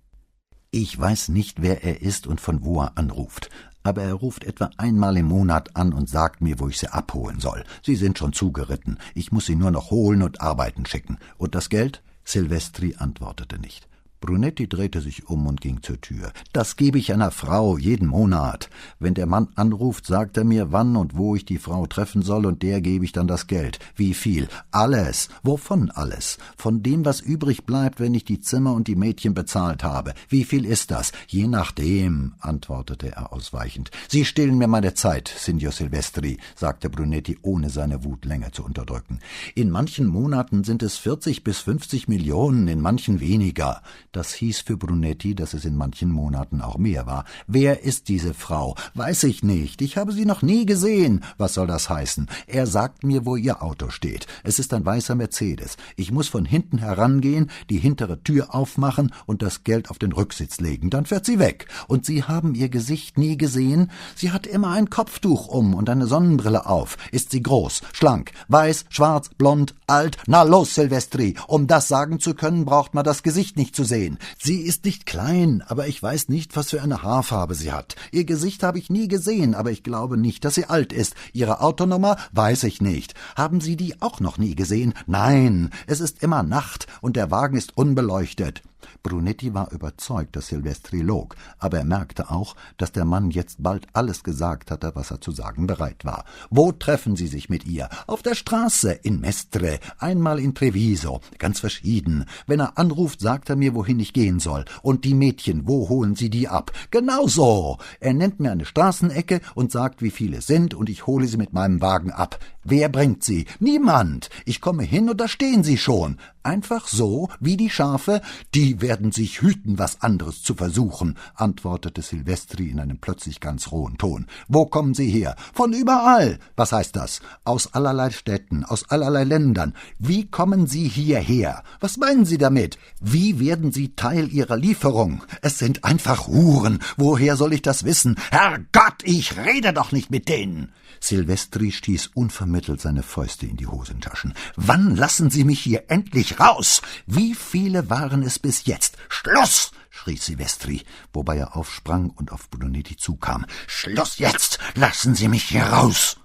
Ich weiß nicht, wer er ist und von wo er anruft, aber er ruft etwa einmal im Monat an und sagt mir, wo ich sie abholen soll. Sie sind schon zugeritten. Ich muss sie nur noch holen und arbeiten schicken. Und das Geld? Silvestri antwortete nicht. Brunetti drehte sich um und ging zur Tür. Das gebe ich einer Frau jeden Monat. Wenn der Mann anruft, sagt er mir, wann und wo ich die Frau treffen soll, und der gebe ich dann das Geld. Wie viel? Alles. Wovon alles? Von dem, was übrig bleibt, wenn ich die Zimmer und die Mädchen bezahlt habe. Wie viel ist das? Je nachdem, antwortete er ausweichend. Sie stehlen mir meine Zeit, Signor Silvestri, sagte Brunetti, ohne seine Wut länger zu unterdrücken. In manchen Monaten sind es vierzig bis fünfzig Millionen, in manchen weniger. Das hieß für Brunetti, dass es in manchen Monaten auch mehr war. Wer ist diese Frau? Weiß ich nicht. Ich habe sie noch nie gesehen. Was soll das heißen? Er sagt mir, wo ihr Auto steht. Es ist ein weißer Mercedes. Ich muss von hinten herangehen, die hintere Tür aufmachen und das Geld auf den Rücksitz legen. Dann fährt sie weg. Und Sie haben ihr Gesicht nie gesehen? Sie hat immer ein Kopftuch um und eine Sonnenbrille auf. Ist sie groß, schlank, weiß, schwarz, blond, alt? Na los, Silvestri. Um das sagen zu können, braucht man das Gesicht nicht zu sehen sehen. Sie ist nicht klein, aber ich weiß nicht, was für eine Haarfarbe sie hat. Ihr Gesicht habe ich nie gesehen, aber ich glaube nicht, dass sie alt ist. Ihre Autonummer weiß ich nicht. Haben Sie die auch noch nie gesehen? Nein, es ist immer Nacht und der Wagen ist unbeleuchtet. Brunetti war überzeugt, dass Silvestri log, aber er merkte auch, dass der Mann jetzt bald alles gesagt hatte, was er zu sagen bereit war. Wo treffen Sie sich mit ihr? Auf der Straße, in Mestre, einmal in Treviso, ganz verschieden. Wenn er anruft, sagt er mir, wohin ich gehen soll. Und die Mädchen, wo holen Sie die ab? Genau so. Er nennt mir eine Straßenecke und sagt, wie viele sind, und ich hole sie mit meinem Wagen ab. Wer bringt sie? Niemand. Ich komme hin und da stehen sie schon. Einfach so, wie die Schafe? Die werden sich hüten, was anderes zu versuchen, antwortete Silvestri in einem plötzlich ganz rohen Ton. Wo kommen Sie her? Von überall. Was heißt das? Aus allerlei Städten, aus allerlei Ländern. Wie kommen Sie hierher? Was meinen Sie damit? Wie werden Sie Teil Ihrer Lieferung? Es sind einfach Huren. Woher soll ich das wissen? Herrgott, ich rede doch nicht mit denen. Silvestri stieß unvermittelt seine Fäuste in die Hosentaschen. Wann lassen Sie mich hier endlich raus? Wie viele waren es bis jetzt? Schluss! schrie Silvestri, wobei er aufsprang und auf Brunetti zukam. Schluss jetzt! Lassen Sie mich hier raus!